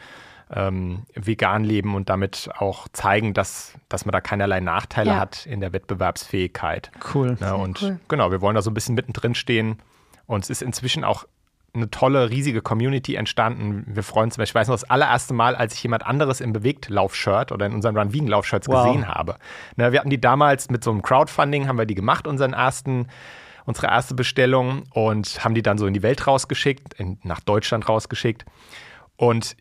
Speaker 1: ähm, vegan leben und damit auch zeigen, dass, dass man da keinerlei Nachteile ja. hat in der Wettbewerbsfähigkeit.
Speaker 4: Cool.
Speaker 1: Ja, und cool. genau, wir wollen da so ein bisschen mittendrin stehen. Und es ist inzwischen auch eine tolle, riesige Community entstanden. Wir freuen uns, ich weiß noch, das allererste Mal, als ich jemand anderes im Bewegt-Laufshirt oder in unseren Run Vegan Laufshirts wow. gesehen habe. Ne, wir hatten die damals mit so einem Crowdfunding, haben wir die gemacht, unseren ersten unsere erste Bestellung und haben die dann so in die Welt rausgeschickt, in, nach Deutschland rausgeschickt. Und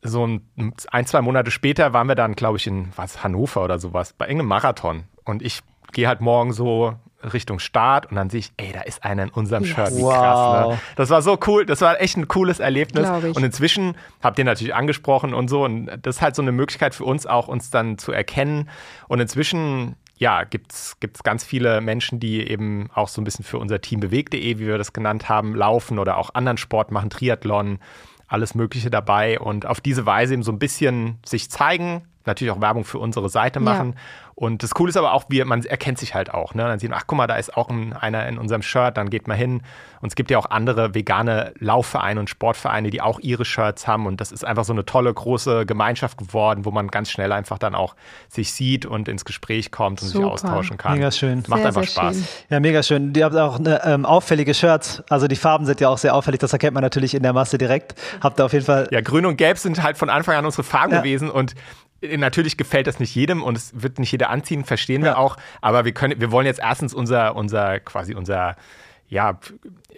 Speaker 1: so ein, ein, zwei Monate später waren wir dann, glaube ich, in was, Hannover oder sowas, bei irgendeinem Marathon. Und ich gehe halt morgen so Richtung Start und dann sehe ich, ey, da ist einer in unserem yes. Shirt. Wie wow. krass, ne? Das war so cool, das war echt ein cooles Erlebnis. Und inzwischen habt ihr natürlich angesprochen und so. Und das ist halt so eine Möglichkeit für uns auch, uns dann zu erkennen. Und inzwischen ja, gibt es ganz viele Menschen, die eben auch so ein bisschen für unser Team bewegt.de, wie wir das genannt haben, laufen oder auch anderen Sport machen, Triathlon, alles Mögliche dabei und auf diese Weise eben so ein bisschen sich zeigen, natürlich auch Werbung für unsere Seite machen. Ja. Und das Coole ist aber auch, wir, man erkennt sich halt auch. Ne? Dann sieht man, ach guck mal, da ist auch ein, einer in unserem Shirt, dann geht man hin. Und es gibt ja auch andere vegane Laufvereine und Sportvereine, die auch ihre Shirts haben. Und das ist einfach so eine tolle, große Gemeinschaft geworden, wo man ganz schnell einfach dann auch sich sieht und ins Gespräch kommt und Super. sich austauschen kann.
Speaker 4: Mega schön.
Speaker 1: Macht sehr, einfach Spaß.
Speaker 4: Schön. Ja, mega schön. Ihr habt auch eine, ähm, auffällige Shirts. Also die Farben sind ja auch sehr auffällig. Das erkennt man natürlich in der Masse direkt. Habt ihr auf jeden Fall.
Speaker 1: Ja, grün und gelb sind halt von Anfang an unsere Farben ja. gewesen. Und Natürlich gefällt das nicht jedem und es wird nicht jeder anziehen, verstehen wir auch. Aber wir können, wir wollen jetzt erstens unser, unser, quasi unser, ja,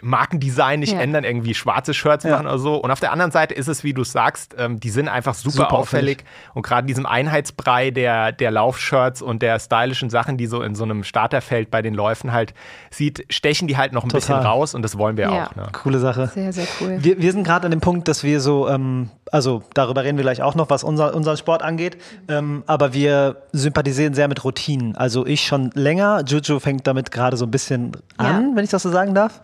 Speaker 1: Markendesign nicht ja. ändern, irgendwie schwarze Shirts ja. machen oder so. Und auf der anderen Seite ist es, wie du sagst, ähm, die sind einfach super, super auffällig. auffällig. Und gerade in diesem Einheitsbrei der, der Laufshirts und der stylischen Sachen, die so in so einem Starterfeld bei den Läufen halt sieht, stechen die halt noch ein Total. bisschen raus und das wollen wir ja. auch. Ne?
Speaker 4: Coole Sache.
Speaker 3: Sehr, sehr cool.
Speaker 4: Wir, wir sind gerade an dem Punkt, dass wir so, ähm, also darüber reden wir gleich auch noch, was unser, unseren Sport angeht, ähm, aber wir sympathisieren sehr mit Routinen. Also ich schon länger, Juju fängt damit gerade so ein bisschen an, ja. wenn ich das so sagen darf.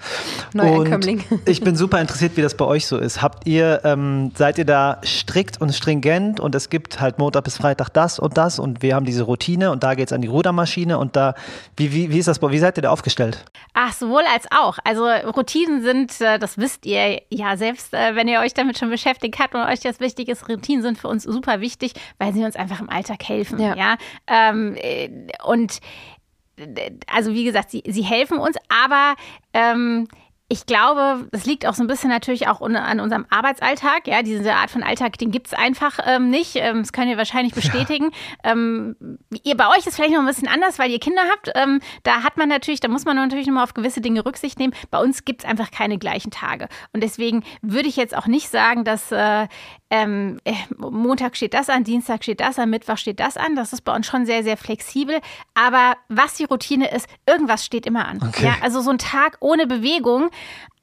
Speaker 3: Neuankömmling.
Speaker 4: ich bin super interessiert, wie das bei euch so ist. Habt ihr, ähm, seid ihr da strikt und stringent und es gibt halt Montag bis Freitag das und das und wir haben diese Routine und da geht es an die Rudermaschine und da, wie, wie, wie ist das bei, wie seid ihr da aufgestellt?
Speaker 2: Ach, sowohl als auch. Also Routinen sind, äh, das wisst ihr ja selbst, äh, wenn ihr euch damit schon beschäftigt habt und euch das wichtig ist, Routinen sind für uns super wichtig, weil sie uns einfach im Alltag helfen. Ja. ja? Ähm, äh, und also wie gesagt, sie, sie helfen uns, aber ähm, ich glaube, das liegt auch so ein bisschen natürlich auch an unserem Arbeitsalltag. Ja, diese Art von Alltag, den gibt es einfach ähm, nicht. Ähm, das können wir wahrscheinlich bestätigen. Ja. Ähm, ihr, bei euch ist vielleicht noch ein bisschen anders, weil ihr Kinder habt. Ähm, da hat man natürlich, da muss man natürlich nochmal auf gewisse Dinge Rücksicht nehmen. Bei uns gibt es einfach keine gleichen Tage. Und deswegen würde ich jetzt auch nicht sagen, dass äh, ähm, äh, Montag steht das an, Dienstag steht das an, Mittwoch steht das an. Das ist bei uns schon sehr, sehr flexibel. Aber was die Routine ist, irgendwas steht immer an. Okay. Ja, also so ein Tag ohne Bewegung.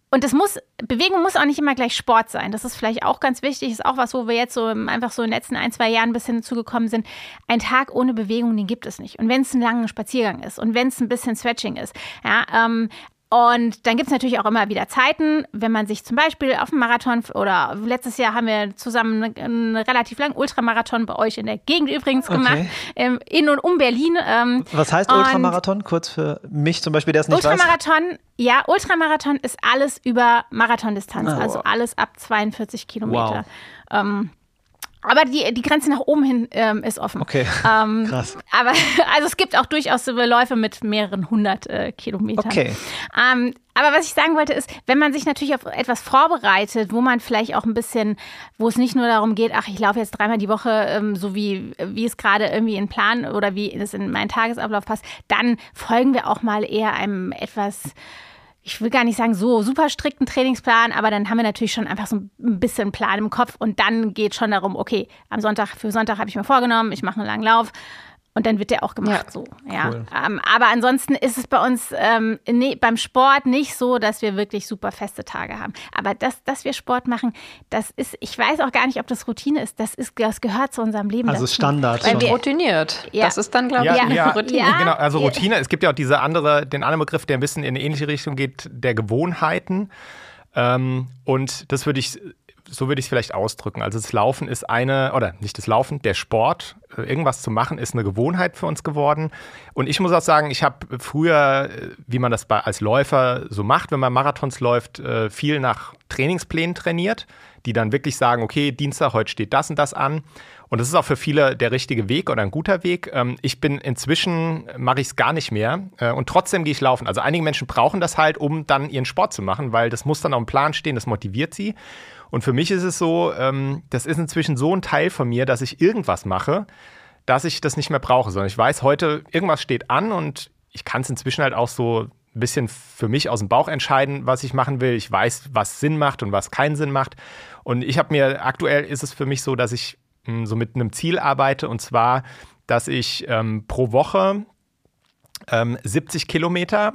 Speaker 2: Und das muss, Bewegung muss auch nicht immer gleich Sport sein. Das ist vielleicht auch ganz wichtig. Ist auch was, wo wir jetzt so einfach so in den letzten ein, zwei Jahren ein bisschen zugekommen sind. Ein Tag ohne Bewegung, den gibt es nicht. Und wenn es ein langer Spaziergang ist und wenn es ein bisschen Stretching ist, ja, ähm, und dann gibt es natürlich auch immer wieder Zeiten, wenn man sich zum Beispiel auf dem Marathon oder letztes Jahr haben wir zusammen einen, relativ langen Ultramarathon bei euch in der Gegend übrigens gemacht, okay. ähm, in und um Berlin. Ähm,
Speaker 4: Was heißt Ultramarathon? Kurz für mich zum Beispiel, der es nicht
Speaker 2: Ultramarathon, weiß. ja, Ultramarathon ist alles über Marathondistanz, oh. also alles ab 42 Kilometer. Wow. Ähm, aber die, die Grenze nach oben hin ähm, ist offen.
Speaker 4: Okay.
Speaker 2: Ähm, Krass. Aber also es gibt auch durchaus so Läufe mit mehreren hundert äh, Kilometern.
Speaker 4: Okay.
Speaker 2: Ähm, aber was ich sagen wollte ist, wenn man sich natürlich auf etwas vorbereitet, wo man vielleicht auch ein bisschen, wo es nicht nur darum geht, ach, ich laufe jetzt dreimal die Woche, ähm, so wie, wie es gerade irgendwie in Plan oder wie es in meinen Tagesablauf passt, dann folgen wir auch mal eher einem etwas ich will gar nicht sagen, so super strikten Trainingsplan, aber dann haben wir natürlich schon einfach so ein bisschen Plan im Kopf und dann geht schon darum, okay, am Sonntag, für Sonntag habe ich mir vorgenommen, ich mache einen langen Lauf und dann wird der auch gemacht ja, so. Ja. Cool. Ähm, aber ansonsten ist es bei uns ähm, nee, beim Sport nicht so, dass wir wirklich super feste Tage haben. Aber das, dass wir Sport machen, das ist, ich weiß auch gar nicht, ob das Routine ist. Das ist, das gehört zu unserem Leben.
Speaker 4: Also
Speaker 2: dazu.
Speaker 4: Standard.
Speaker 3: Weil wir routiniert. Ja. Das ist dann, glaube
Speaker 1: ich,
Speaker 3: ja,
Speaker 1: ja, Routine. Ja, genau, also Routine. Es gibt ja auch diese andere, den anderen Begriff, der ein bisschen in eine ähnliche Richtung geht, der Gewohnheiten. Ähm, und das würde ich so würde ich es vielleicht ausdrücken. Also das Laufen ist eine, oder nicht das Laufen, der Sport, äh, irgendwas zu machen, ist eine Gewohnheit für uns geworden. Und ich muss auch sagen, ich habe früher, äh, wie man das bei, als Läufer so macht, wenn man Marathons läuft, äh, viel nach Trainingsplänen trainiert, die dann wirklich sagen, okay, Dienstag, heute steht das und das an. Und das ist auch für viele der richtige Weg oder ein guter Weg. Ähm, ich bin inzwischen, mache ich es gar nicht mehr und trotzdem gehe ich laufen. Also einige Menschen brauchen das halt, um dann ihren Sport zu machen, weil das muss dann auf dem Plan stehen, das motiviert sie. Und für mich ist es so, ähm, das ist inzwischen so ein Teil von mir, dass ich irgendwas mache, dass ich das nicht mehr brauche, sondern ich weiß heute, irgendwas steht an und ich kann es inzwischen halt auch so ein bisschen für mich aus dem Bauch entscheiden, was ich machen will. Ich weiß, was Sinn macht und was keinen Sinn macht. Und ich habe mir, aktuell ist es für mich so, dass ich mh, hm, so mit einem Ziel arbeite und zwar, dass ich ähm, pro Woche ähm, 70 Kilometer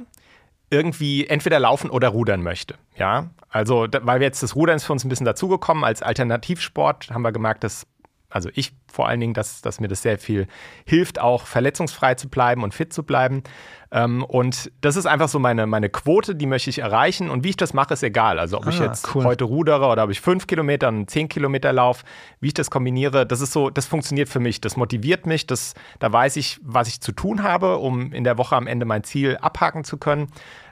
Speaker 1: irgendwie entweder laufen oder rudern möchte. Ja, also weil wir jetzt das Rudern ist für uns ein bisschen dazugekommen als Alternativsport, haben wir gemerkt, dass also ich vor allen Dingen, dass, dass mir das sehr viel hilft, auch verletzungsfrei zu bleiben und fit zu bleiben. Ähm, und das ist einfach so meine, meine Quote, die möchte ich erreichen. Und wie ich das mache, ist egal. Also ob ah, ich jetzt cool. heute rudere oder ob ich fünf Kilometer und zehn Kilometer laufe, wie ich das kombiniere, das ist so, das funktioniert für mich. Das motiviert mich. Das, da weiß ich, was ich zu tun habe, um in der Woche am Ende mein Ziel abhaken zu können.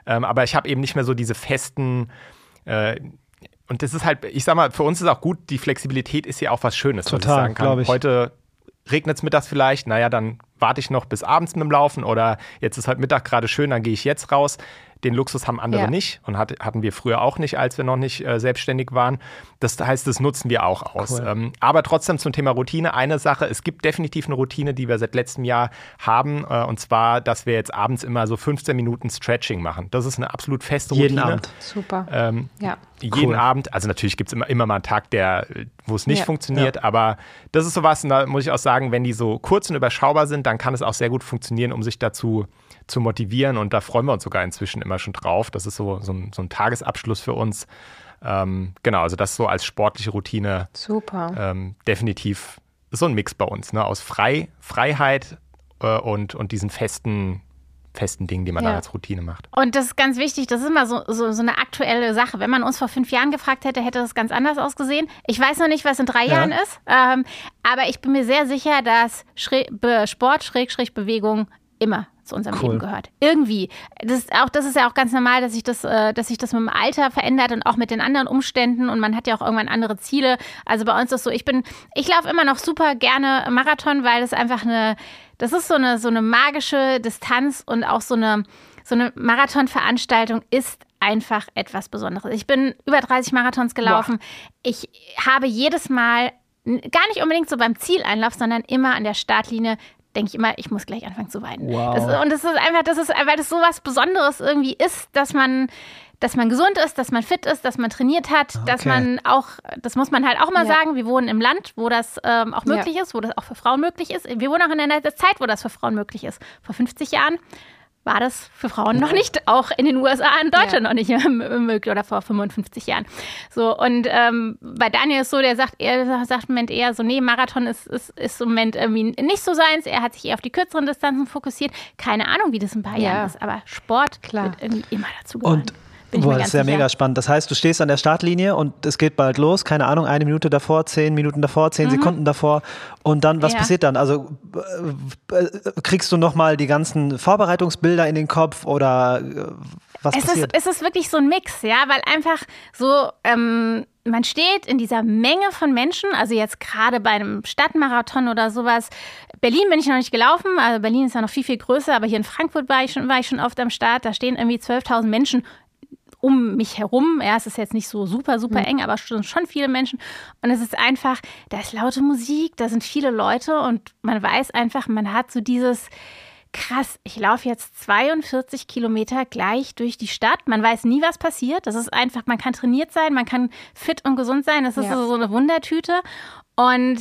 Speaker 1: Ähm, aber ich habe eben nicht mehr so diese festen äh, und das ist halt, ich sag mal, für uns ist auch gut, die Flexibilität ist ja auch was Schönes,
Speaker 4: Total, was ich sagen kann. Ich.
Speaker 1: Heute regnet es mittags vielleicht, naja, dann warte ich noch bis abends mit dem Laufen oder jetzt ist halt Mittag gerade schön, dann gehe ich jetzt raus. Den Luxus haben andere ja. nicht und hat, hatten wir früher auch nicht, als wir noch nicht äh, selbstständig waren. Das heißt, das nutzen wir auch aus. Cool. Ähm, aber trotzdem zum Thema Routine eine Sache. Es gibt definitiv eine Routine, die wir seit letztem Jahr haben. Äh, und zwar, dass wir jetzt abends immer so 15 Minuten Stretching machen. Das ist eine absolut feste Routine.
Speaker 4: Jeden Abend.
Speaker 3: Super.
Speaker 1: Ähm, ja. Jeden cool. Abend. Also natürlich gibt es immer, immer mal einen Tag, der, wo es nicht ja. funktioniert. Ja. Aber das ist sowas, und da muss ich auch sagen, wenn die so kurz und überschaubar sind, dann kann es auch sehr gut funktionieren, um sich dazu zu motivieren. Und da freuen wir uns sogar inzwischen immer schon drauf. Das ist so, so, ein, so ein Tagesabschluss für uns. Ähm, genau, also das so als sportliche Routine.
Speaker 3: Super.
Speaker 1: Ähm, definitiv so ein Mix bei uns, ne? Aus Frei, Freiheit äh, und, und diesen festen festen Dingen, die man ja. dann als Routine macht.
Speaker 2: Und das ist ganz wichtig, das ist immer so, so, so, eine aktuelle Sache. Wenn man uns vor fünf Jahren gefragt hätte, hätte das ganz anders ausgesehen. Ich weiß noch nicht, was in drei ja. Jahren ist, ähm, aber ich bin mir sehr sicher, dass Schre Sport, Schrägstrich, Bewegung immer zu unserem cool. Leben gehört. Irgendwie. Das ist auch, das ist ja auch ganz normal, dass sich das, äh, dass sich das mit dem Alter verändert und auch mit den anderen Umständen und man hat ja auch irgendwann andere Ziele. Also bei uns ist das so, ich bin, ich laufe immer noch super gerne Marathon, weil das einfach eine, das ist so eine, so eine magische Distanz und auch so eine, so eine Marathonveranstaltung ist einfach etwas Besonderes. Ich bin über 30 Marathons gelaufen. Wow. Ich habe jedes Mal gar nicht unbedingt so beim Zieleinlauf, sondern immer an der Startlinie denke ich immer, ich muss gleich anfangen zu weinen. Wow. Das, und das ist einfach, das ist, weil das so was Besonderes irgendwie ist, dass man, dass man gesund ist, dass man fit ist, dass man trainiert hat, okay. dass man auch, das muss man halt auch mal ja. sagen, wir wohnen im Land, wo das ähm, auch möglich ja. ist, wo das auch für Frauen möglich ist. Wir wohnen auch in einer Zeit, wo das für Frauen möglich ist. Vor 50 Jahren war das für Frauen noch nicht, auch in den USA, in Deutschland ja. noch nicht möglich oder vor 55 Jahren. So, und ähm, bei Daniel ist so, der sagt, er sagt im Moment eher so, nee, Marathon ist, ist, ist im Moment irgendwie nicht so seins. Er hat sich eher auf die kürzeren Distanzen fokussiert. Keine Ahnung, wie das in ein paar ja. Jahren ist, aber Sport Klar. wird irgendwie immer dazu gehören.
Speaker 4: Und Boah, das ist ja mega spannend. Das heißt, du stehst an der Startlinie und es geht bald los, keine Ahnung, eine Minute davor, zehn Minuten davor, zehn mhm. Sekunden davor. Und dann, was ja. passiert dann? Also äh, äh, kriegst du nochmal die ganzen Vorbereitungsbilder in den Kopf oder äh, was
Speaker 2: es
Speaker 4: passiert?
Speaker 2: Ist, es ist wirklich so ein Mix, ja, weil einfach so, ähm, man steht in dieser Menge von Menschen, also jetzt gerade bei einem Stadtmarathon oder sowas. Berlin bin ich noch nicht gelaufen, also Berlin ist ja noch viel, viel größer, aber hier in Frankfurt war ich schon, war ich schon oft am Start. Da stehen irgendwie 12.000 Menschen um mich herum. Ja, es ist jetzt nicht so super, super mhm. eng, aber schon, schon viele Menschen. Und es ist einfach, da ist laute Musik, da sind viele Leute und man weiß einfach, man hat so dieses, krass, ich laufe jetzt 42 Kilometer gleich durch die Stadt. Man weiß nie, was passiert. Das ist einfach, man kann trainiert sein, man kann fit und gesund sein. Das ist ja. so eine Wundertüte. Und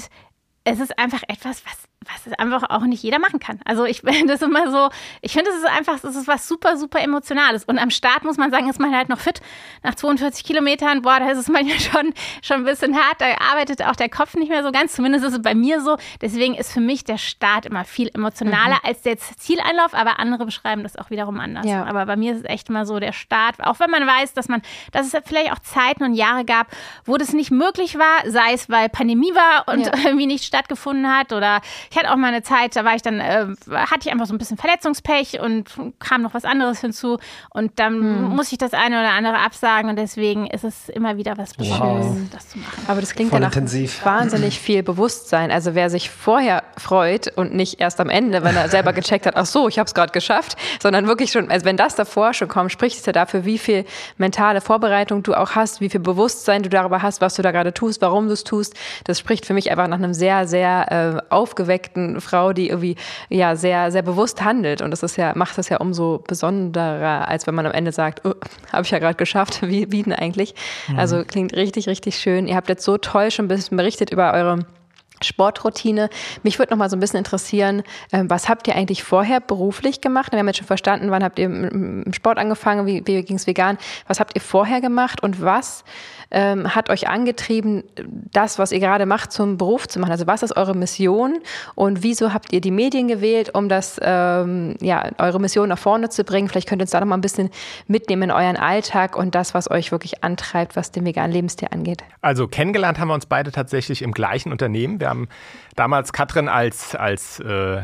Speaker 2: es ist einfach etwas, was was einfach auch nicht jeder machen kann. Also ich finde das immer so, ich finde, es ist einfach, es ist was super, super Emotionales. Und am Start muss man sagen, ist man halt noch fit. Nach 42 Kilometern, boah, da ist es manchmal schon, schon ein bisschen hart. Da arbeitet auch der Kopf nicht mehr so ganz. Zumindest ist es bei mir so. Deswegen ist für mich der Start immer viel emotionaler mhm. als der Zieleinlauf. Aber andere beschreiben das auch wiederum anders. Ja. Aber bei mir ist es echt immer so der Start. Auch wenn man weiß, dass man, dass es vielleicht auch Zeiten und Jahre gab, wo das nicht möglich war. Sei es, weil Pandemie war und ja. irgendwie nicht stattgefunden hat oder ich hatte auch mal eine Zeit, da war ich dann, äh, hatte ich einfach so ein bisschen Verletzungspech und kam noch was anderes hinzu. Und dann hm. muss ich das eine oder andere absagen. Und deswegen ist es immer wieder was Besonderes, wow.
Speaker 3: das zu machen. Aber das klingt ja nach wahnsinnig viel Bewusstsein. Also wer sich vorher freut und nicht erst am Ende, wenn er selber gecheckt hat, ach so, ich habe es gerade geschafft, sondern wirklich schon, also wenn das davor schon kommt, spricht es ja dafür, wie viel mentale Vorbereitung du auch hast, wie viel Bewusstsein du darüber hast, was du da gerade tust, warum du es tust. Das spricht für mich einfach nach einem sehr, sehr äh, aufgeweckten aufgeweckten Frau, die irgendwie ja sehr, sehr bewusst handelt. Und das ist ja, macht das ja umso besonderer, als wenn man am Ende sagt, oh, habe ich ja gerade geschafft, wie, wie denn eigentlich? Mhm. Also klingt richtig, richtig schön. Ihr habt jetzt so toll schon ein bisschen berichtet über eure Sportroutine. Mich würde noch mal so ein bisschen interessieren, ähm, was habt ihr eigentlich vorher beruflich gemacht? Wir haben jetzt schon verstanden, wann habt ihr im Sport angefangen, wie, wie ging es vegan? Was habt ihr vorher gemacht und was ähm, hat euch angetrieben, das, was ihr gerade macht, zum Beruf zu machen? Also was ist eure Mission und wieso habt ihr die Medien gewählt, um das, ähm, ja, eure Mission nach vorne zu bringen? Vielleicht könnt ihr uns da noch mal ein bisschen mitnehmen in euren Alltag und das, was euch wirklich antreibt, was den veganen Lebensstil angeht.
Speaker 1: Also kennengelernt haben wir uns beide tatsächlich im gleichen Unternehmen. Wir haben damals Katrin als, als äh,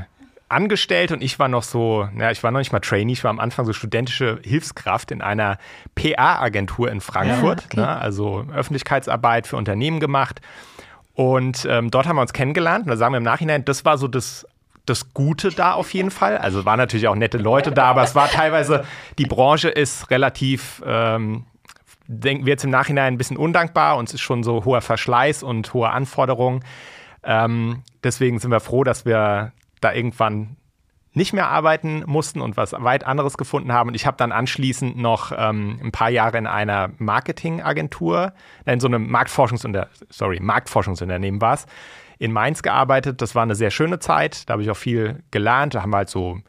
Speaker 1: angestellt und ich war noch so, ja, ich war noch nicht mal Trainee, ich war am Anfang so studentische Hilfskraft in einer PR-Agentur in Frankfurt, ja, okay. ne, also Öffentlichkeitsarbeit für Unternehmen gemacht. Und ähm, dort haben wir uns kennengelernt und da sagen wir im Nachhinein, das war so das das Gute da auf jeden Fall. Also waren natürlich auch nette Leute da, aber es war teilweise, die Branche ist relativ, ähm, denken wir jetzt im Nachhinein ein bisschen undankbar und es ist schon so hoher Verschleiß und hohe Anforderungen. Ähm, deswegen sind wir froh, dass wir da irgendwann nicht mehr arbeiten mussten und was weit anderes gefunden haben. Und ich habe dann anschließend noch ähm, ein paar Jahre in einer Marketingagentur, in so einem Marktforschungsunter sorry, Marktforschungsunternehmen war es, in Mainz gearbeitet. Das war eine sehr schöne Zeit. Da habe ich auch viel gelernt. Da haben wir halt so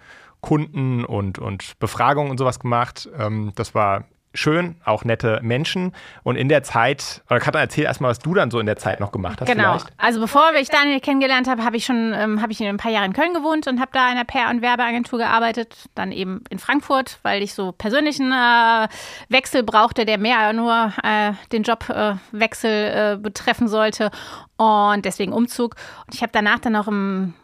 Speaker 1: Kunden und, und Befragungen und sowas gemacht. Ähm, das war schön, auch nette Menschen. Und in der Zeit, oder Katrin, erzähl erstmal, was du dann so in der Zeit noch gemacht hast.
Speaker 2: Genau.
Speaker 1: Vielleicht.
Speaker 2: Also bevor ich Daniel kennengelernt habe, habe ich schon ähm, habe ich ein paar Jahre in Köln gewohnt und habe da in einer PR- und Werbeagentur gearbeitet. Dann eben in Frankfurt, weil ich so persönlichen äh, Wechsel brauchte, der mehr nur äh, den Jobwechsel äh, betreffen sollte. Und deswegen Umzug. Und ich habe danach dann noch im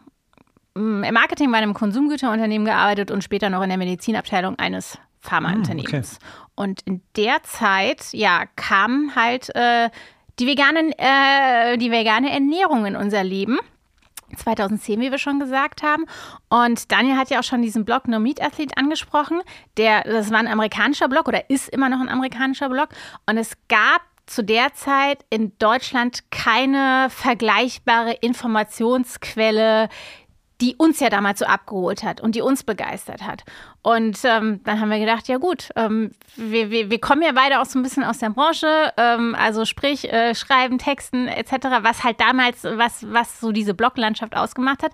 Speaker 2: im Marketing bei einem Konsumgüterunternehmen gearbeitet und später noch in der Medizinabteilung eines Pharmaunternehmens. Ah, okay. Und in der Zeit, ja, kam halt äh, die, vegane, äh, die vegane Ernährung in unser Leben. 2010, wie wir schon gesagt haben. Und Daniel hat ja auch schon diesen Blog No Meat Athlete angesprochen. Der, das war ein amerikanischer Blog oder ist immer noch ein amerikanischer Blog. Und es gab zu der Zeit in Deutschland keine vergleichbare Informationsquelle, die uns ja damals so abgeholt hat und die uns begeistert hat. Und ähm, dann haben wir gedacht, ja gut, ähm, wir, wir, wir kommen ja beide auch so ein bisschen aus der Branche, ähm, also sprich äh, Schreiben, Texten etc., was halt damals, was, was so diese Bloglandschaft ausgemacht hat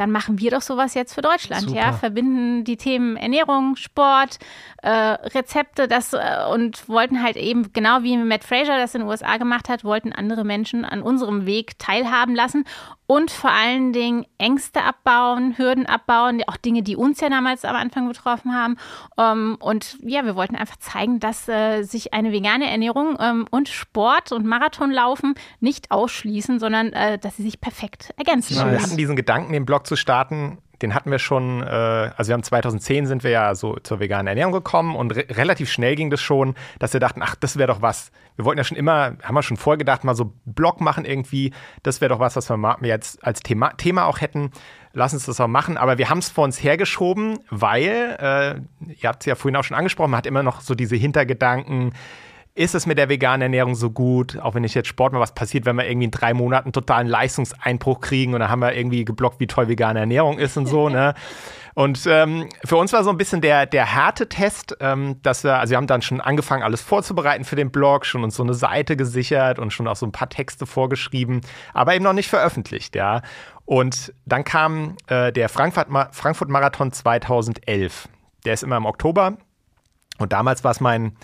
Speaker 2: dann machen wir doch sowas jetzt für Deutschland, Super. ja, verbinden die Themen Ernährung, Sport, äh, Rezepte, das äh, und wollten halt eben genau wie Matt Fraser das in den USA gemacht hat, wollten andere Menschen an unserem Weg teilhaben lassen und vor allen Dingen Ängste abbauen, Hürden abbauen, auch Dinge, die uns ja damals am Anfang betroffen haben. Ähm, und ja, wir wollten einfach zeigen, dass äh, sich eine vegane Ernährung ähm, und Sport und Marathonlaufen nicht ausschließen, sondern äh, dass sie sich perfekt ergänzen.
Speaker 1: Ja, wir hatten diesen Gedanken, den Blog zu starten, den hatten wir schon, äh, also wir haben 2010 sind wir ja so zur veganen Ernährung gekommen und re relativ schnell ging das schon, dass wir dachten, ach, das wäre doch was. Wir wollten ja schon immer, haben wir schon vorgedacht, mal so Blog machen irgendwie, das wäre doch was, was wir jetzt als Thema, Thema auch hätten. Lass uns das auch machen, aber wir haben es vor uns hergeschoben, weil, äh, ihr habt es ja vorhin auch schon angesprochen, man hat immer noch so diese Hintergedanken, ist es mit der veganen Ernährung so gut, auch wenn ich jetzt Sport mache, was passiert, wenn wir irgendwie in drei Monaten totalen Leistungseinbruch kriegen und dann haben wir irgendwie geblockt, wie toll vegane Ernährung ist und so, ne? Und ähm, für uns war so ein bisschen der, der Härtetest, ähm, dass wir, also wir haben dann schon angefangen, alles vorzubereiten für den Blog, schon uns so eine Seite gesichert und schon auch so ein paar Texte vorgeschrieben, aber eben noch nicht veröffentlicht, ja. Und dann kam äh, der Frankfurt-Marathon 2011. Der ist immer im Oktober. Und damals war es mein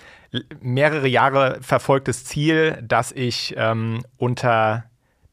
Speaker 1: mehrere Jahre verfolgtes Ziel, dass ich ähm, unter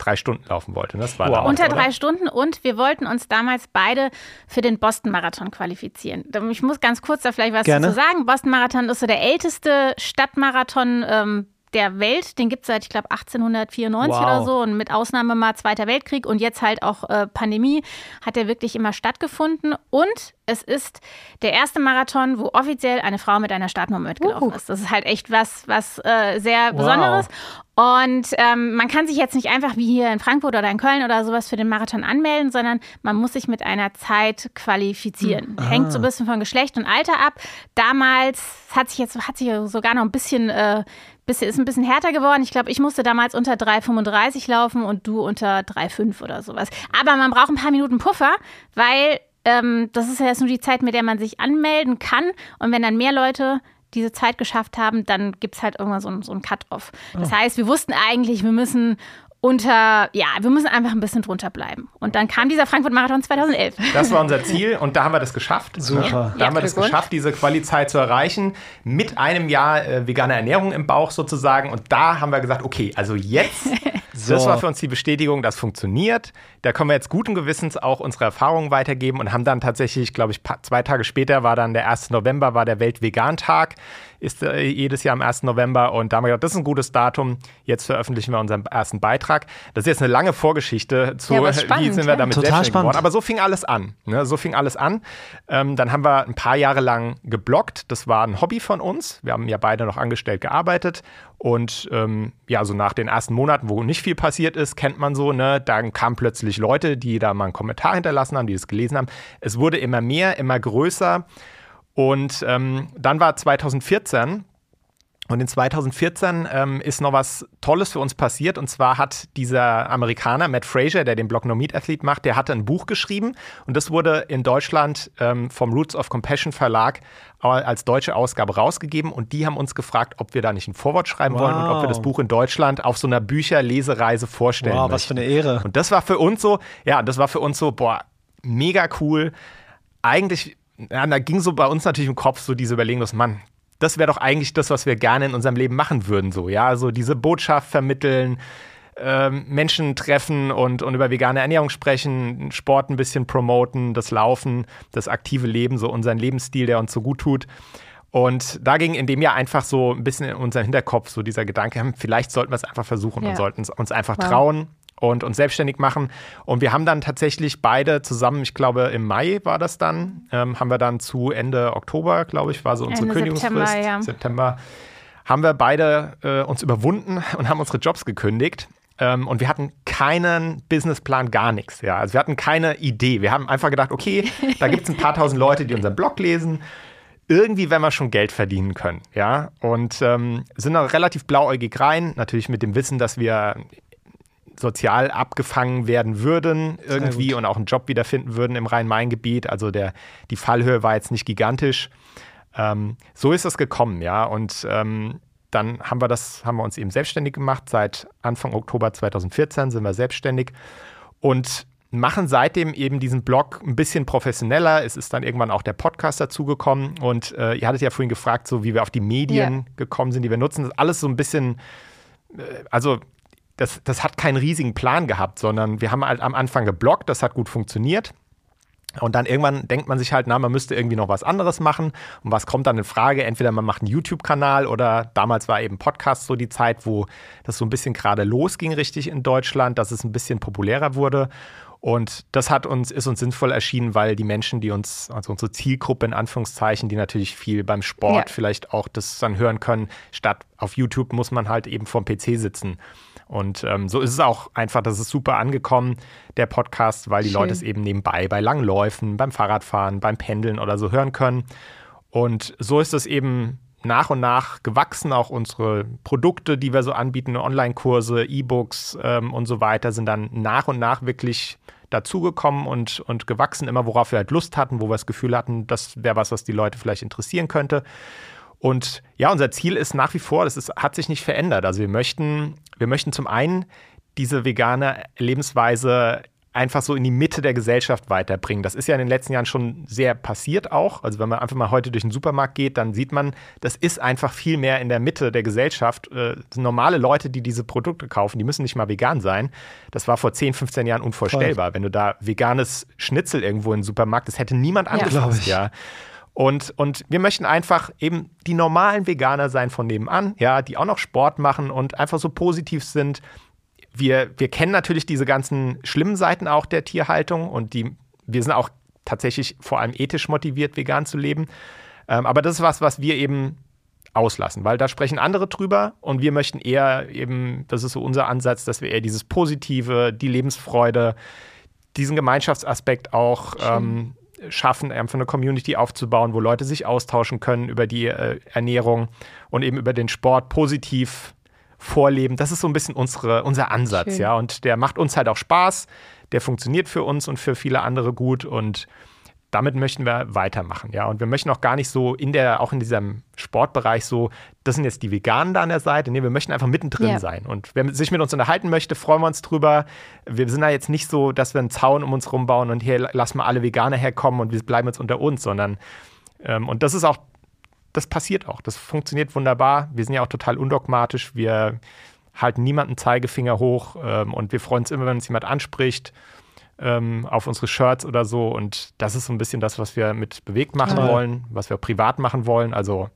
Speaker 1: drei Stunden laufen wollte. Das war wow.
Speaker 2: damals, Unter drei oder? Stunden und wir wollten uns damals beide für den Boston-Marathon qualifizieren. Ich muss ganz kurz da vielleicht was Gerne. dazu sagen. Boston-Marathon ist so der älteste Stadtmarathon ähm, der Welt. Den gibt es seit, ich glaube, 1894 wow. oder so. Und mit Ausnahme mal Zweiter Weltkrieg und jetzt halt auch äh, Pandemie hat der wirklich immer stattgefunden. Und es ist der erste Marathon, wo offiziell eine Frau mit einer Startnummer mitgelaufen uh. ist. Das ist halt echt was, was äh, sehr wow. Besonderes. Und ähm, man kann sich jetzt nicht einfach wie hier in Frankfurt oder in Köln oder sowas für den Marathon anmelden, sondern man muss sich mit einer Zeit qualifizieren. Mhm. Hängt so ein bisschen von Geschlecht und Alter ab. Damals hat sich jetzt hat sich sogar noch ein bisschen äh, bisschen, ist ein bisschen härter geworden. Ich glaube, ich musste damals unter 3,35 laufen und du unter 3,5 oder sowas. Aber man braucht ein paar Minuten Puffer, weil ähm, das ist ja jetzt nur die Zeit, mit der man sich anmelden kann. Und wenn dann mehr Leute diese Zeit geschafft haben, dann gibt es halt irgendwann so, so einen Cut-Off. Das oh. heißt, wir wussten eigentlich, wir müssen unter, ja, wir müssen einfach ein bisschen drunter bleiben. Und dann kam dieser Frankfurt-Marathon 2011.
Speaker 1: Das war unser Ziel und da haben wir das geschafft.
Speaker 4: Super. Ne?
Speaker 1: Da ja, haben wir das geschafft, diese Quali-Zeit zu erreichen, mit einem Jahr äh, veganer Ernährung im Bauch sozusagen. Und da haben wir gesagt, okay, also jetzt, so. das war für uns die Bestätigung, das funktioniert. Da können wir jetzt guten Gewissens auch unsere Erfahrungen weitergeben und haben dann tatsächlich, glaube ich, zwei Tage später war dann der 1. November, war der Weltvegan-Tag ist äh, jedes Jahr am 1. November. Und da haben wir gedacht, das ist ein gutes Datum. Jetzt veröffentlichen wir unseren ersten Beitrag. Das ist jetzt eine lange Vorgeschichte zu, ja, spannend, wie sind wir damit ja. selbstständig spannend. geworden. Aber so fing alles an. Ne? So fing alles an. Ähm, dann haben wir ein paar Jahre lang geblockt. Das war ein Hobby von uns. Wir haben ja beide noch angestellt gearbeitet. Und ähm, ja, so nach den ersten Monaten, wo nicht viel passiert ist, kennt man so, ne, dann kamen plötzlich Leute, die da mal einen Kommentar hinterlassen haben, die es gelesen haben. Es wurde immer mehr, immer größer. Und ähm, dann war 2014 und in 2014 ähm, ist noch was Tolles für uns passiert. Und zwar hat dieser Amerikaner, Matt Fraser, der den Blog No Meat Athlete macht, der hatte ein Buch geschrieben. Und das wurde in Deutschland ähm, vom Roots of Compassion Verlag als deutsche Ausgabe rausgegeben. Und die haben uns gefragt, ob wir da nicht ein Vorwort schreiben wow. wollen und ob wir das Buch in Deutschland auf so einer Bücherlesereise vorstellen. Wow, möchten.
Speaker 4: was für eine Ehre.
Speaker 1: Und das war für uns so, ja, das war für uns so, boah, mega cool. Eigentlich ja, da ging so bei uns natürlich im Kopf so diese Überlegung, dass Mann, das wäre doch eigentlich das, was wir gerne in unserem Leben machen würden, so, ja, also diese Botschaft vermitteln, ähm, Menschen treffen und, und über vegane Ernährung sprechen, Sport ein bisschen promoten, das Laufen, das aktive Leben, so unseren Lebensstil, der uns so gut tut. Und da ging in dem Jahr einfach so ein bisschen in unseren Hinterkopf so dieser Gedanke, hm, vielleicht sollten wir es einfach versuchen ja. und sollten uns einfach wow. trauen und uns selbstständig machen. Und wir haben dann tatsächlich beide zusammen, ich glaube im Mai war das dann, ähm, haben wir dann zu Ende Oktober, glaube ich, war so unsere Ende Kündigungsfrist, September, ja. September, haben wir beide äh, uns überwunden und haben unsere Jobs gekündigt. Ähm, und wir hatten keinen Businessplan, gar nichts. Ja. Also wir hatten keine Idee. Wir haben einfach gedacht, okay, da gibt es ein paar tausend Leute, die unseren Blog lesen irgendwie wenn wir schon Geld verdienen können, ja. Und ähm, sind auch relativ blauäugig rein, natürlich mit dem Wissen, dass wir sozial abgefangen werden würden irgendwie und auch einen Job wiederfinden würden im Rhein-Main-Gebiet. Also der, die Fallhöhe war jetzt nicht gigantisch. Ähm, so ist es gekommen, ja. Und ähm, dann haben wir das, haben wir uns eben selbstständig gemacht. Seit Anfang Oktober 2014 sind wir selbstständig und machen seitdem eben diesen Blog ein bisschen professioneller. Es ist dann irgendwann auch der Podcast dazugekommen. Und äh, ihr hattet ja vorhin gefragt, so wie wir auf die Medien yeah. gekommen sind, die wir nutzen. Das ist alles so ein bisschen, äh, also das, das hat keinen riesigen Plan gehabt, sondern wir haben halt am Anfang geblockt, das hat gut funktioniert. Und dann irgendwann denkt man sich halt, na, man müsste irgendwie noch was anderes machen. Und was kommt dann in Frage? Entweder man macht einen YouTube-Kanal oder damals war eben Podcast so die Zeit, wo das so ein bisschen gerade losging, richtig in Deutschland, dass es ein bisschen populärer wurde. Und das hat uns, ist uns sinnvoll erschienen, weil die Menschen, die uns, also unsere Zielgruppe in Anführungszeichen, die natürlich viel beim Sport ja. vielleicht auch das dann hören können, statt auf YouTube muss man halt eben vorm PC sitzen. Und ähm, so ist es auch einfach, das ist super angekommen, der Podcast, weil die Schön. Leute es eben nebenbei bei Langläufen, beim Fahrradfahren, beim Pendeln oder so hören können. Und so ist es eben nach und nach gewachsen. Auch unsere Produkte, die wir so anbieten, Online-Kurse, E-Books ähm, und so weiter, sind dann nach und nach wirklich dazugekommen und, und gewachsen, immer worauf wir halt Lust hatten, wo wir das Gefühl hatten, das wäre was, was die Leute vielleicht interessieren könnte. Und ja, unser Ziel ist nach wie vor, das ist, hat sich nicht verändert. Also wir möchten, wir möchten zum einen diese vegane Lebensweise einfach so in die Mitte der Gesellschaft weiterbringen. Das ist ja in den letzten Jahren schon sehr passiert auch. Also wenn man einfach mal heute durch den Supermarkt geht, dann sieht man, das ist einfach viel mehr in der Mitte der Gesellschaft. Äh, normale Leute, die diese Produkte kaufen, die müssen nicht mal vegan sein. Das war vor 10, 15 Jahren unvorstellbar. Voll. Wenn du da veganes Schnitzel irgendwo im Supermarkt, das hätte niemand ja. ja. Und, und wir möchten einfach eben die normalen Veganer sein von nebenan, ja, die auch noch Sport machen und einfach so positiv sind, wir, wir kennen natürlich diese ganzen schlimmen Seiten auch der Tierhaltung und die, wir sind auch tatsächlich vor allem ethisch motiviert, vegan zu leben. Ähm, aber das ist was, was wir eben auslassen, weil da sprechen andere drüber und wir möchten eher eben, das ist so unser Ansatz, dass wir eher dieses Positive, die Lebensfreude, diesen Gemeinschaftsaspekt auch ähm, schaffen, einfach eine Community aufzubauen, wo Leute sich austauschen können über die äh, Ernährung und eben über den Sport positiv vorleben. Das ist so ein bisschen unsere, unser Ansatz, Schön. ja. Und der macht uns halt auch Spaß. Der funktioniert für uns und für viele andere gut. Und damit möchten wir weitermachen, ja. Und wir möchten auch gar nicht so in der, auch in diesem Sportbereich so, das sind jetzt die Veganen da an der Seite. Nee, wir möchten einfach mittendrin ja. sein. Und wer sich mit uns unterhalten möchte, freuen wir uns drüber. Wir sind da jetzt nicht so, dass wir einen Zaun um uns rumbauen und hier lassen wir alle Veganer herkommen und wir bleiben jetzt unter uns, sondern ähm, und das ist auch das passiert auch. Das funktioniert wunderbar. Wir sind ja auch total undogmatisch. Wir halten niemanden Zeigefinger hoch ähm, und wir freuen uns immer, wenn uns jemand anspricht ähm, auf unsere Shirts oder so. Und das ist so ein bisschen das, was wir mit bewegt machen Toll. wollen, was wir privat machen wollen. Also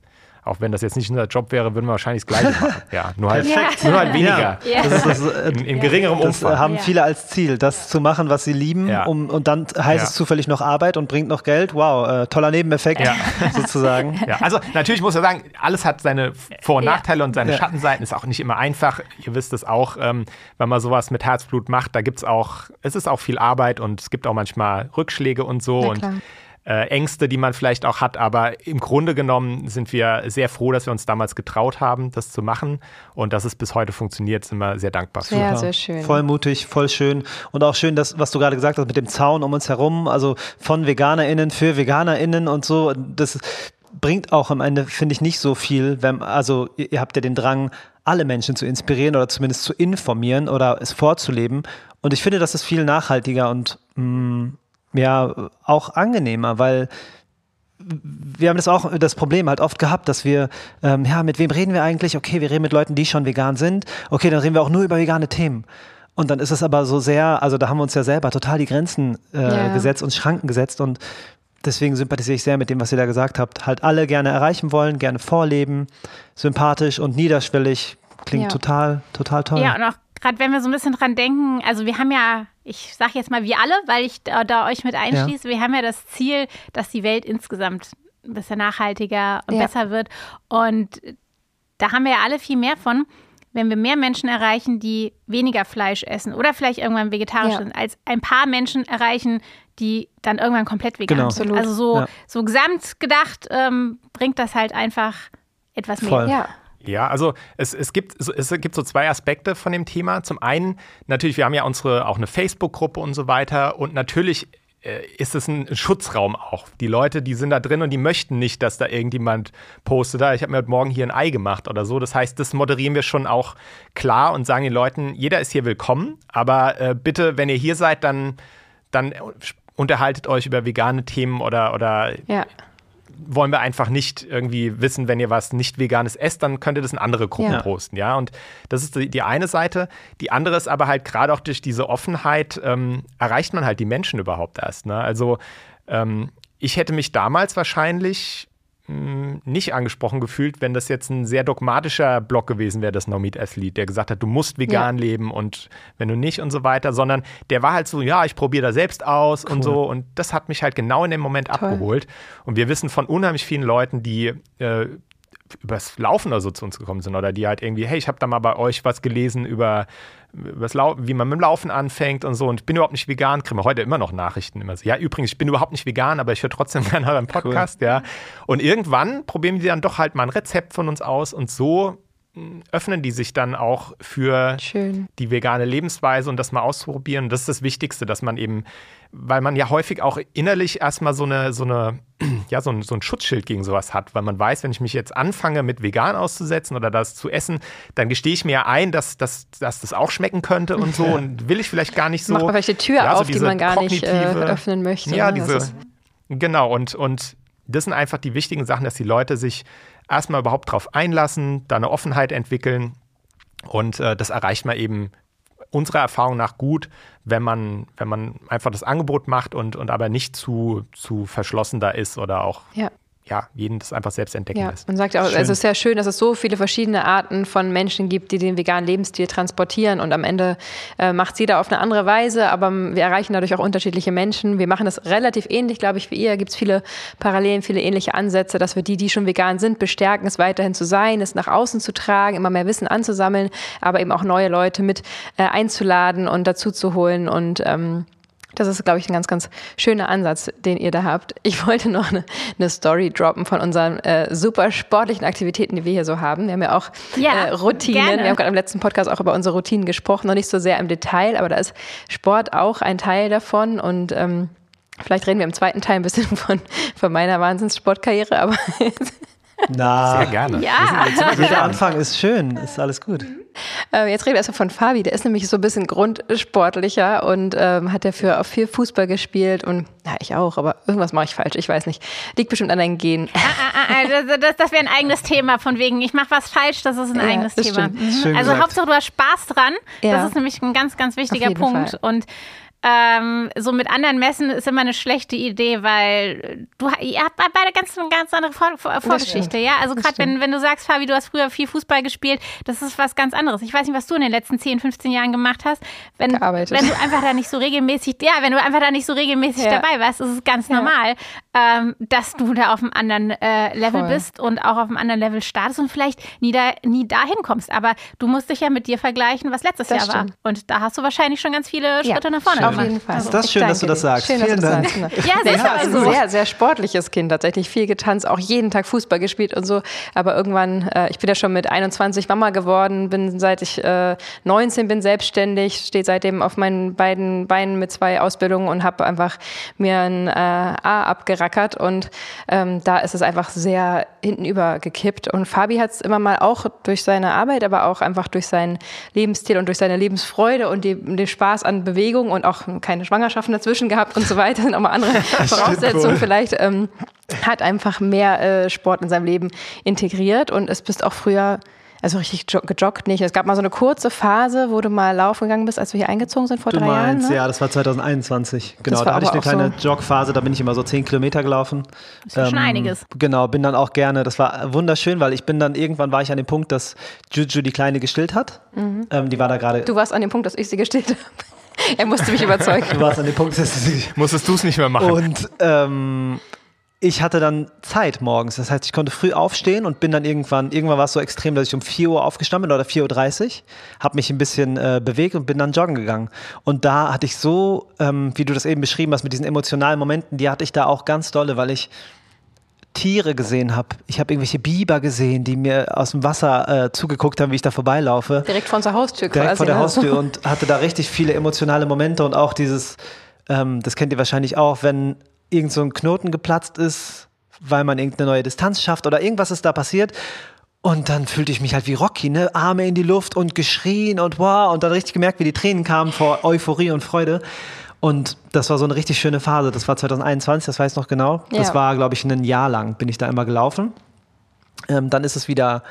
Speaker 1: auch wenn das jetzt nicht unser Job wäre, würden wir wahrscheinlich das Gleiche machen. Ja, nur halt, ja. nur halt weniger. Ja. Das ist das,
Speaker 4: in, in geringerem das Umfang. haben viele als Ziel, das zu machen, was sie lieben. Um, und dann heißt es zufällig noch Arbeit und bringt noch Geld. Wow, äh, toller Nebeneffekt sozusagen.
Speaker 1: Ja, also natürlich muss man sagen, alles hat seine Vor- und Nachteile und seine Schattenseiten. Ist auch nicht immer einfach. Ihr wisst es auch, ähm, wenn man sowas mit Herzblut macht, da gibt es auch, es ist auch viel Arbeit und es gibt auch manchmal Rückschläge und so. Und äh, Ängste, die man vielleicht auch hat. Aber im Grunde genommen sind wir sehr froh, dass wir uns damals getraut haben, das zu machen. Und dass es bis heute funktioniert, sind wir sehr dankbar
Speaker 3: für. Sehr, sehr schön.
Speaker 4: Voll mutig, voll schön. Und auch schön, dass, was du gerade gesagt hast mit dem Zaun um uns herum, also von VeganerInnen für VeganerInnen und so. Das bringt auch am Ende, finde ich, nicht so viel, wenn, also ihr habt ja den Drang, alle Menschen zu inspirieren oder zumindest zu informieren oder es vorzuleben. Und ich finde, das ist viel nachhaltiger und mh, mm, ja auch angenehmer, weil wir haben das auch das Problem halt oft gehabt, dass wir, ähm, ja, mit wem reden wir eigentlich? Okay, wir reden mit Leuten, die schon vegan sind. Okay, dann reden wir auch nur über vegane Themen. Und dann ist es aber so sehr, also da haben wir uns ja selber total die Grenzen äh, ja. gesetzt und Schranken gesetzt und deswegen sympathisiere ich sehr mit dem, was ihr da gesagt habt. Halt alle gerne erreichen wollen, gerne vorleben, sympathisch und niederschwellig. Klingt ja. total, total toll.
Speaker 2: Ja, und auch gerade wenn wir so ein bisschen dran denken, also wir haben ja, ich sage jetzt mal wir alle, weil ich da, da euch mit einschließe, ja. wir haben ja das Ziel, dass die Welt insgesamt ein bisschen nachhaltiger und ja. besser wird. Und da haben wir ja alle viel mehr von, wenn wir mehr Menschen erreichen, die weniger Fleisch essen oder vielleicht irgendwann vegetarisch ja. sind, als ein paar Menschen erreichen, die dann irgendwann komplett vegan genau. sind. Also so, so gesamt gedacht ähm, bringt das halt einfach etwas mehr.
Speaker 1: Voll. Ja. Ja, also es, es, gibt, es gibt so zwei Aspekte von dem Thema. Zum einen, natürlich, wir haben ja unsere auch eine Facebook-Gruppe und so weiter und natürlich äh, ist es ein Schutzraum auch. Die Leute, die sind da drin und die möchten nicht, dass da irgendjemand postet, ah, ich habe mir heute Morgen hier ein Ei gemacht oder so. Das heißt, das moderieren wir schon auch klar und sagen den Leuten, jeder ist hier willkommen, aber äh, bitte, wenn ihr hier seid, dann, dann unterhaltet euch über vegane Themen oder, oder ja wollen wir einfach nicht irgendwie wissen, wenn ihr was nicht veganes esst, dann könnt ihr das in andere Gruppen ja. posten, ja. Und das ist die, die, eine Seite. Die andere ist aber halt gerade auch durch diese Offenheit ähm, erreicht man halt die Menschen überhaupt erst. Ne? Also ähm, ich hätte mich damals wahrscheinlich nicht angesprochen gefühlt, wenn das jetzt ein sehr dogmatischer Blog gewesen wäre, das No Meat Athlete, der gesagt hat, du musst vegan ja. leben und wenn du nicht und so weiter, sondern der war halt so, ja, ich probiere da selbst aus cool. und so und das hat mich halt genau in dem Moment Toll. abgeholt und wir wissen von unheimlich vielen Leuten, die äh, übers Laufen oder so zu uns gekommen sind oder die halt irgendwie, hey, ich habe da mal bei euch was gelesen über wie man mit dem Laufen anfängt und so und ich bin überhaupt nicht vegan, kriegen wir heute immer noch Nachrichten immer so. Ja, übrigens, ich bin überhaupt nicht vegan, aber ich höre trotzdem gerne euren Podcast, cool. ja. Und irgendwann probieren die dann doch halt mal ein Rezept von uns aus und so öffnen die sich dann auch für Schön. die vegane Lebensweise und das mal ausprobieren. das ist das Wichtigste, dass man eben weil man ja häufig auch innerlich erstmal so eine, so eine, ja, so ein, so ein Schutzschild gegen sowas hat, weil man weiß, wenn ich mich jetzt anfange, mit vegan auszusetzen oder das zu essen, dann gestehe ich mir ja ein, dass, dass, dass das auch schmecken könnte und so und will ich vielleicht gar nicht so.
Speaker 3: Macht man vielleicht die Tür ja, auf, so die man gar nicht äh, öffnen möchte.
Speaker 1: Ja, ne? diese, genau, und, und das sind einfach die wichtigen Sachen, dass die Leute sich erstmal überhaupt darauf einlassen, da eine Offenheit entwickeln und äh, das erreicht man eben unserer Erfahrung nach gut, wenn man, wenn man einfach das Angebot macht und, und aber nicht zu, zu verschlossen da ist oder auch ja ja, jeden das einfach selbst entdecken ja, lässt.
Speaker 3: Man sagt ja auch, schön. also es ist sehr schön, dass es so viele verschiedene Arten von Menschen gibt, die den veganen Lebensstil transportieren und am Ende äh, macht es jeder auf eine andere Weise, aber wir erreichen dadurch auch unterschiedliche Menschen. Wir machen das relativ ähnlich, glaube ich, wie ihr. Gibt es viele Parallelen, viele ähnliche Ansätze, dass wir die, die schon vegan sind, bestärken, es weiterhin zu sein, es nach außen zu tragen, immer mehr Wissen anzusammeln, aber eben auch neue Leute mit äh, einzuladen und dazu zu holen und ähm, das ist, glaube ich, ein ganz, ganz schöner Ansatz, den ihr da habt. Ich wollte noch eine, eine Story droppen von unseren äh, super sportlichen Aktivitäten, die wir hier so haben. Wir haben ja auch ja, äh, Routinen. Gerne. Wir haben gerade im letzten Podcast auch über unsere Routinen gesprochen, noch nicht so sehr im Detail, aber da ist Sport auch ein Teil davon und ähm, Vielleicht reden wir im zweiten Teil ein bisschen von, von meiner Wahnsinnssportkarriere, aber
Speaker 4: Na,
Speaker 1: sehr gerne.
Speaker 2: Ja.
Speaker 4: Jeder Anfang ist schön, ist alles gut.
Speaker 3: Äh, jetzt reden wir erstmal von Fabi. Der ist nämlich so ein bisschen grundsportlicher und ähm, hat dafür auch viel Fußball gespielt und ja, ich auch, aber irgendwas mache ich falsch. Ich weiß nicht. Liegt bestimmt an deinen Genen.
Speaker 2: Ah, ah, ah, ah das, das wäre ein eigenes Thema von wegen, ich mache was falsch, das ist ein ja, eigenes Thema. Mhm. Also Hauptsache du hast Spaß dran. Ja. Das ist nämlich ein ganz, ganz wichtiger Punkt. Fall. Und ähm, so mit anderen Messen ist immer eine schlechte Idee, weil du ihr habt beide ganz ganz andere Vor Vor Vorgeschichte, ja. Also gerade wenn, wenn du sagst, Fabi, du hast früher viel Fußball gespielt, das ist was ganz anderes. Ich weiß nicht, was du in den letzten 10, 15 Jahren gemacht hast. Wenn, Gearbeitet. wenn du einfach da nicht so regelmäßig, ja, wenn du einfach da nicht so regelmäßig ja. dabei warst, ist es ganz ja. normal, ähm, dass du da auf einem anderen äh, Level Voll. bist und auch auf einem anderen Level startest und vielleicht nie, da, nie dahin kommst. Aber du musst dich ja mit dir vergleichen, was letztes das Jahr stimmt. war. Und da hast du wahrscheinlich schon ganz viele Schritte ja. nach vorne
Speaker 3: auf jeden Fall.
Speaker 4: Also, das ist schön, dass du das sagst. Schön, Vielen Dank.
Speaker 3: Sagst, ja, sehr, also sehr, sehr sportliches Kind tatsächlich. Viel getanzt, auch jeden Tag Fußball gespielt und so. Aber irgendwann, äh, ich bin ja schon mit 21 Mama geworden, bin seit ich äh, 19 bin selbstständig, stehe seitdem auf meinen beiden Beinen mit zwei Ausbildungen und habe einfach mir ein äh, A abgerackert. Und ähm, da ist es einfach sehr hintenüber gekippt. Und Fabi hat es immer mal auch durch seine Arbeit, aber auch einfach durch seinen Lebensstil und durch seine Lebensfreude und die, den Spaß an Bewegung und auch keine Schwangerschaften dazwischen gehabt und so weiter, sind auch mal andere Voraussetzungen vielleicht, ähm, hat einfach mehr äh, Sport in seinem Leben integriert und es bist auch früher also richtig gejoggt nicht. Es gab mal so eine kurze Phase, wo du mal laufen gegangen bist, als wir hier eingezogen sind vor du drei meinst, Jahren.
Speaker 4: Ne? Ja, das war 2021. Genau, da hatte ich eine kleine so Jogphase, da bin ich immer so zehn Kilometer gelaufen.
Speaker 2: Das ist ähm, schon einiges.
Speaker 4: Genau, bin dann auch gerne, das war wunderschön, weil ich bin dann irgendwann war ich an dem Punkt, dass Juju die Kleine gestillt hat. Mhm. Ähm, die war da gerade.
Speaker 3: Du warst an dem Punkt, dass ich sie gestillt habe. Er musste mich überzeugen.
Speaker 4: Du warst an dem Punkt, dass
Speaker 1: du Musstest du es nicht mehr machen.
Speaker 4: Und ähm, ich hatte dann Zeit morgens. Das heißt, ich konnte früh aufstehen und bin dann irgendwann, irgendwann war es so extrem, dass ich um 4 Uhr aufgestanden bin oder 4.30 Uhr, habe mich ein bisschen äh, bewegt und bin dann joggen gegangen. Und da hatte ich so, ähm, wie du das eben beschrieben hast, mit diesen emotionalen Momenten, die hatte ich da auch ganz dolle, weil ich Tiere gesehen habe. Ich habe irgendwelche Biber gesehen, die mir aus dem Wasser äh, zugeguckt haben, wie ich da vorbeilaufe.
Speaker 3: Direkt vor unserer Haustür
Speaker 4: Direkt quasi. vor der ne? Haustür und hatte da richtig viele emotionale Momente und auch dieses, ähm, das kennt ihr wahrscheinlich auch, wenn irgend so ein Knoten geplatzt ist, weil man irgendeine neue Distanz schafft oder irgendwas ist da passiert. Und dann fühlte ich mich halt wie Rocky, ne? Arme in die Luft und geschrien und wow. Und dann richtig gemerkt, wie die Tränen kamen vor Euphorie und Freude. Und das war so eine richtig schöne Phase. Das war 2021, das weiß ich noch genau. Ja. Das war, glaube ich, ein Jahr lang bin ich da immer gelaufen. Ähm, dann ist es wieder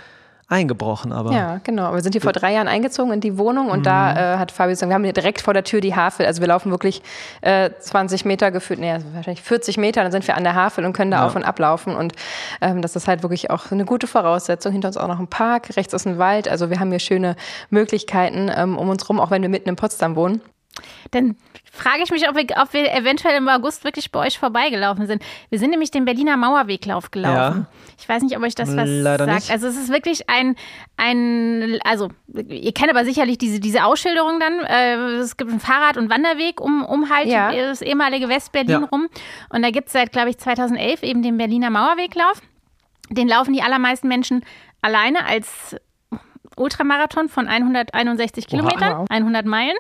Speaker 4: eingebrochen, aber.
Speaker 3: Ja, genau. Wir sind hier vor drei Jahren eingezogen in die Wohnung und mhm. da äh, hat Fabio gesagt, wir haben hier direkt vor der Tür die Havel. Also wir laufen wirklich äh, 20 Meter gefühlt, nee, also wahrscheinlich 40 Meter, dann sind wir an der Havel und können da ja. auf und ablaufen. Und ähm, das ist halt wirklich auch eine gute Voraussetzung. Hinter uns auch noch ein Park, rechts ist ein Wald. Also wir haben hier schöne Möglichkeiten ähm, um uns rum, auch wenn wir mitten in Potsdam wohnen.
Speaker 2: Dann frage ich mich, ob wir, ob wir eventuell im August wirklich bei euch vorbeigelaufen sind. Wir sind nämlich den Berliner Mauerweglauf gelaufen. Ja. Ich weiß nicht, ob euch das was Leider sagt. Nicht. Also es ist wirklich ein, ein, also ihr kennt aber sicherlich diese, diese Ausschilderung dann. Äh, es gibt einen Fahrrad- und Wanderweg um, um halt ja. das ehemalige Westberlin ja. rum. Und da gibt es seit, glaube ich, 2011 eben den Berliner Mauerweglauf. Den laufen die allermeisten Menschen alleine als Ultramarathon von 161 Kilometern, 100 Meilen.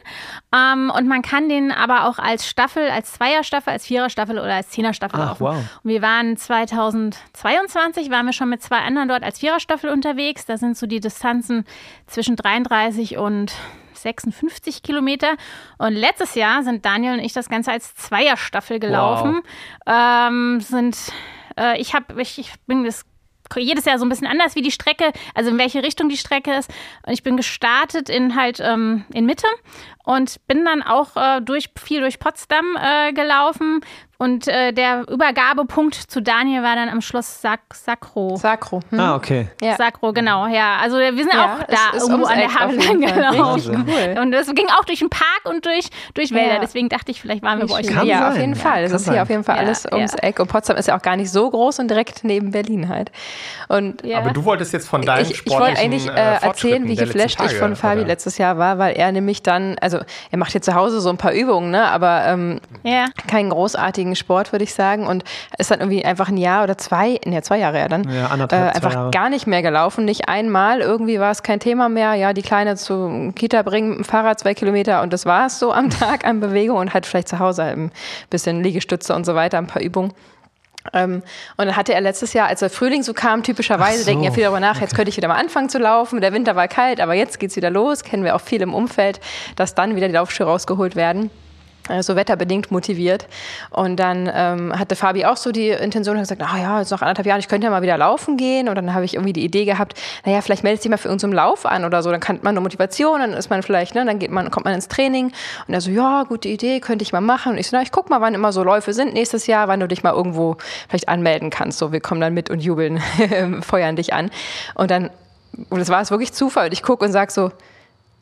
Speaker 2: Ähm, und man kann den aber auch als Staffel, als Zweierstaffel, als Viererstaffel oder als Zehnerstaffel laufen. Wow. Und wir waren 2022, waren wir schon mit zwei anderen dort als Viererstaffel unterwegs. Da sind so die Distanzen zwischen 33 und 56 Kilometer. Und letztes Jahr sind Daniel und ich das Ganze als Zweierstaffel gelaufen. Wow. Ähm, sind, äh, ich habe, ich, ich bin das jedes Jahr so ein bisschen anders, wie die Strecke, also in welche Richtung die Strecke ist. Und ich bin gestartet in halt ähm, in Mitte und bin dann auch äh, durch viel durch Potsdam äh, gelaufen, und äh, der Übergabepunkt zu Daniel war dann am Schluss Sac Sacro.
Speaker 3: Sacro.
Speaker 4: Hm? Ah, okay.
Speaker 2: Ja. Sacro, genau, ja. Also wir sind ja, auch da irgendwo an der Havel gelaufen. Cool. Und das ging auch durch den Park und durch, durch Wälder. Ja. Deswegen dachte ich, vielleicht waren wir bei euch.
Speaker 3: Kann ja, sein. auf jeden Fall. Es ist hier auf jeden Fall alles ums Eck. Und Potsdam ist ja auch gar nicht so groß und direkt neben Berlin halt. Und
Speaker 1: Aber du wolltest jetzt von deinem
Speaker 3: ich, ich wollte eigentlich äh, äh erzählen, wie geflasht ich von Fabi oder? letztes Jahr war, weil er nämlich dann, also er macht hier zu Hause so ein paar Übungen, ne? aber ähm, keinen großartigen Sport, würde ich sagen. Und ist dann irgendwie einfach ein Jahr oder zwei, ne, zwei Jahre ja dann, ja, äh, einfach Jahre. gar nicht mehr gelaufen. Nicht einmal, irgendwie war es kein Thema mehr. Ja, die Kleine zu Kita bringen mit dem Fahrrad zwei Kilometer und das war es so am Tag an Bewegung und halt vielleicht zu Hause ein bisschen Liegestütze und so weiter, ein paar Übungen. Ähm, und dann hatte er letztes Jahr, als der Frühling so kam, typischerweise so. denken ja viele darüber nach, okay. jetzt könnte ich wieder mal anfangen zu laufen. Der Winter war kalt, aber jetzt geht es wieder los. Kennen wir auch viel im Umfeld, dass dann wieder die Laufschuhe rausgeholt werden so wetterbedingt motiviert. Und dann ähm, hatte Fabi auch so die Intention, hat gesagt, ah ja, jetzt noch anderthalb Jahre, ich könnte ja mal wieder laufen gehen. Und dann habe ich irgendwie die Idee gehabt, naja, vielleicht meldet sich mal für irgendeinen Lauf an oder so. Dann kann man eine Motivation, dann ist man vielleicht, ne, dann geht man, kommt man ins Training. Und er so, ja, gute Idee, könnte ich mal machen. Und ich so, na, ich guck mal, wann immer so Läufe sind nächstes Jahr, wann du dich mal irgendwo vielleicht anmelden kannst. So, wir kommen dann mit und jubeln, feuern dich an. Und dann, und das war es wirklich Zufall. Und ich gucke und sag so,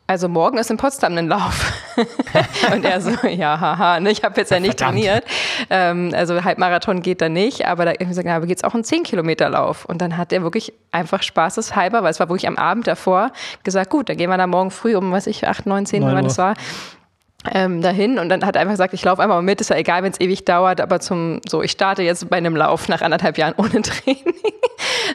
Speaker 3: also morgen ist in Potsdam ein Lauf. und er so, ja, haha, ne, ich habe jetzt ja nicht Verdammt. trainiert. Ähm, also Halbmarathon geht da nicht, aber da ich gesagt, na, aber geht's auch einen 10 Kilometer Lauf. Und dann hat er wirklich einfach spaßeshalber, weil es war wirklich am Abend davor, gesagt, gut, dann gehen wir da morgen früh um, was ich, 8, 9, 10, wann das war, ähm, dahin und dann hat er einfach gesagt, ich laufe einfach mal mit, ist ja egal, wenn es ewig dauert, aber zum so, ich starte jetzt bei einem Lauf nach anderthalb Jahren ohne Training.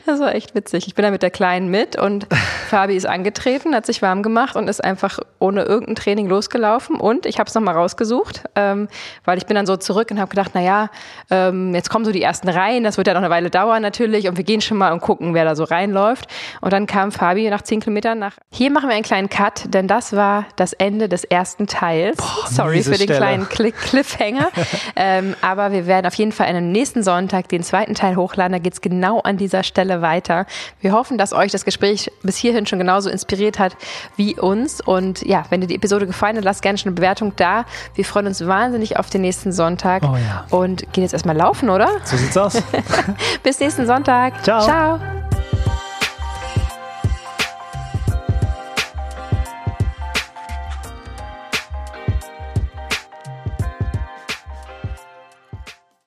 Speaker 3: das war echt witzig. Ich bin da mit der Kleinen mit und Fabi ist angetreten, hat sich warm gemacht und ist einfach ohne irgendein Training losgelaufen und ich habe es nochmal rausgesucht, ähm, weil ich bin dann so zurück und habe gedacht, naja, ähm, jetzt kommen so die ersten Reihen, das wird ja noch eine Weile dauern natürlich und wir gehen schon mal und gucken, wer da so reinläuft und dann kam Fabi nach zehn Kilometern nach. Hier machen wir einen kleinen Cut, denn das war das Ende des ersten Teils. Boah, Sorry für den Stelle. kleinen Cliffhanger. ähm, aber wir werden auf jeden Fall am nächsten Sonntag den zweiten Teil hochladen. Da geht es genau an dieser Stelle weiter. Wir hoffen, dass euch das Gespräch bis hierhin schon genauso inspiriert hat wie uns. Und ja, wenn dir die Episode gefallen hat, lasst gerne schon eine Bewertung da. Wir freuen uns wahnsinnig auf den nächsten Sonntag. Oh ja. Und gehen jetzt erstmal laufen, oder?
Speaker 4: So sieht's aus.
Speaker 3: bis nächsten Sonntag.
Speaker 4: Ciao. Ciao.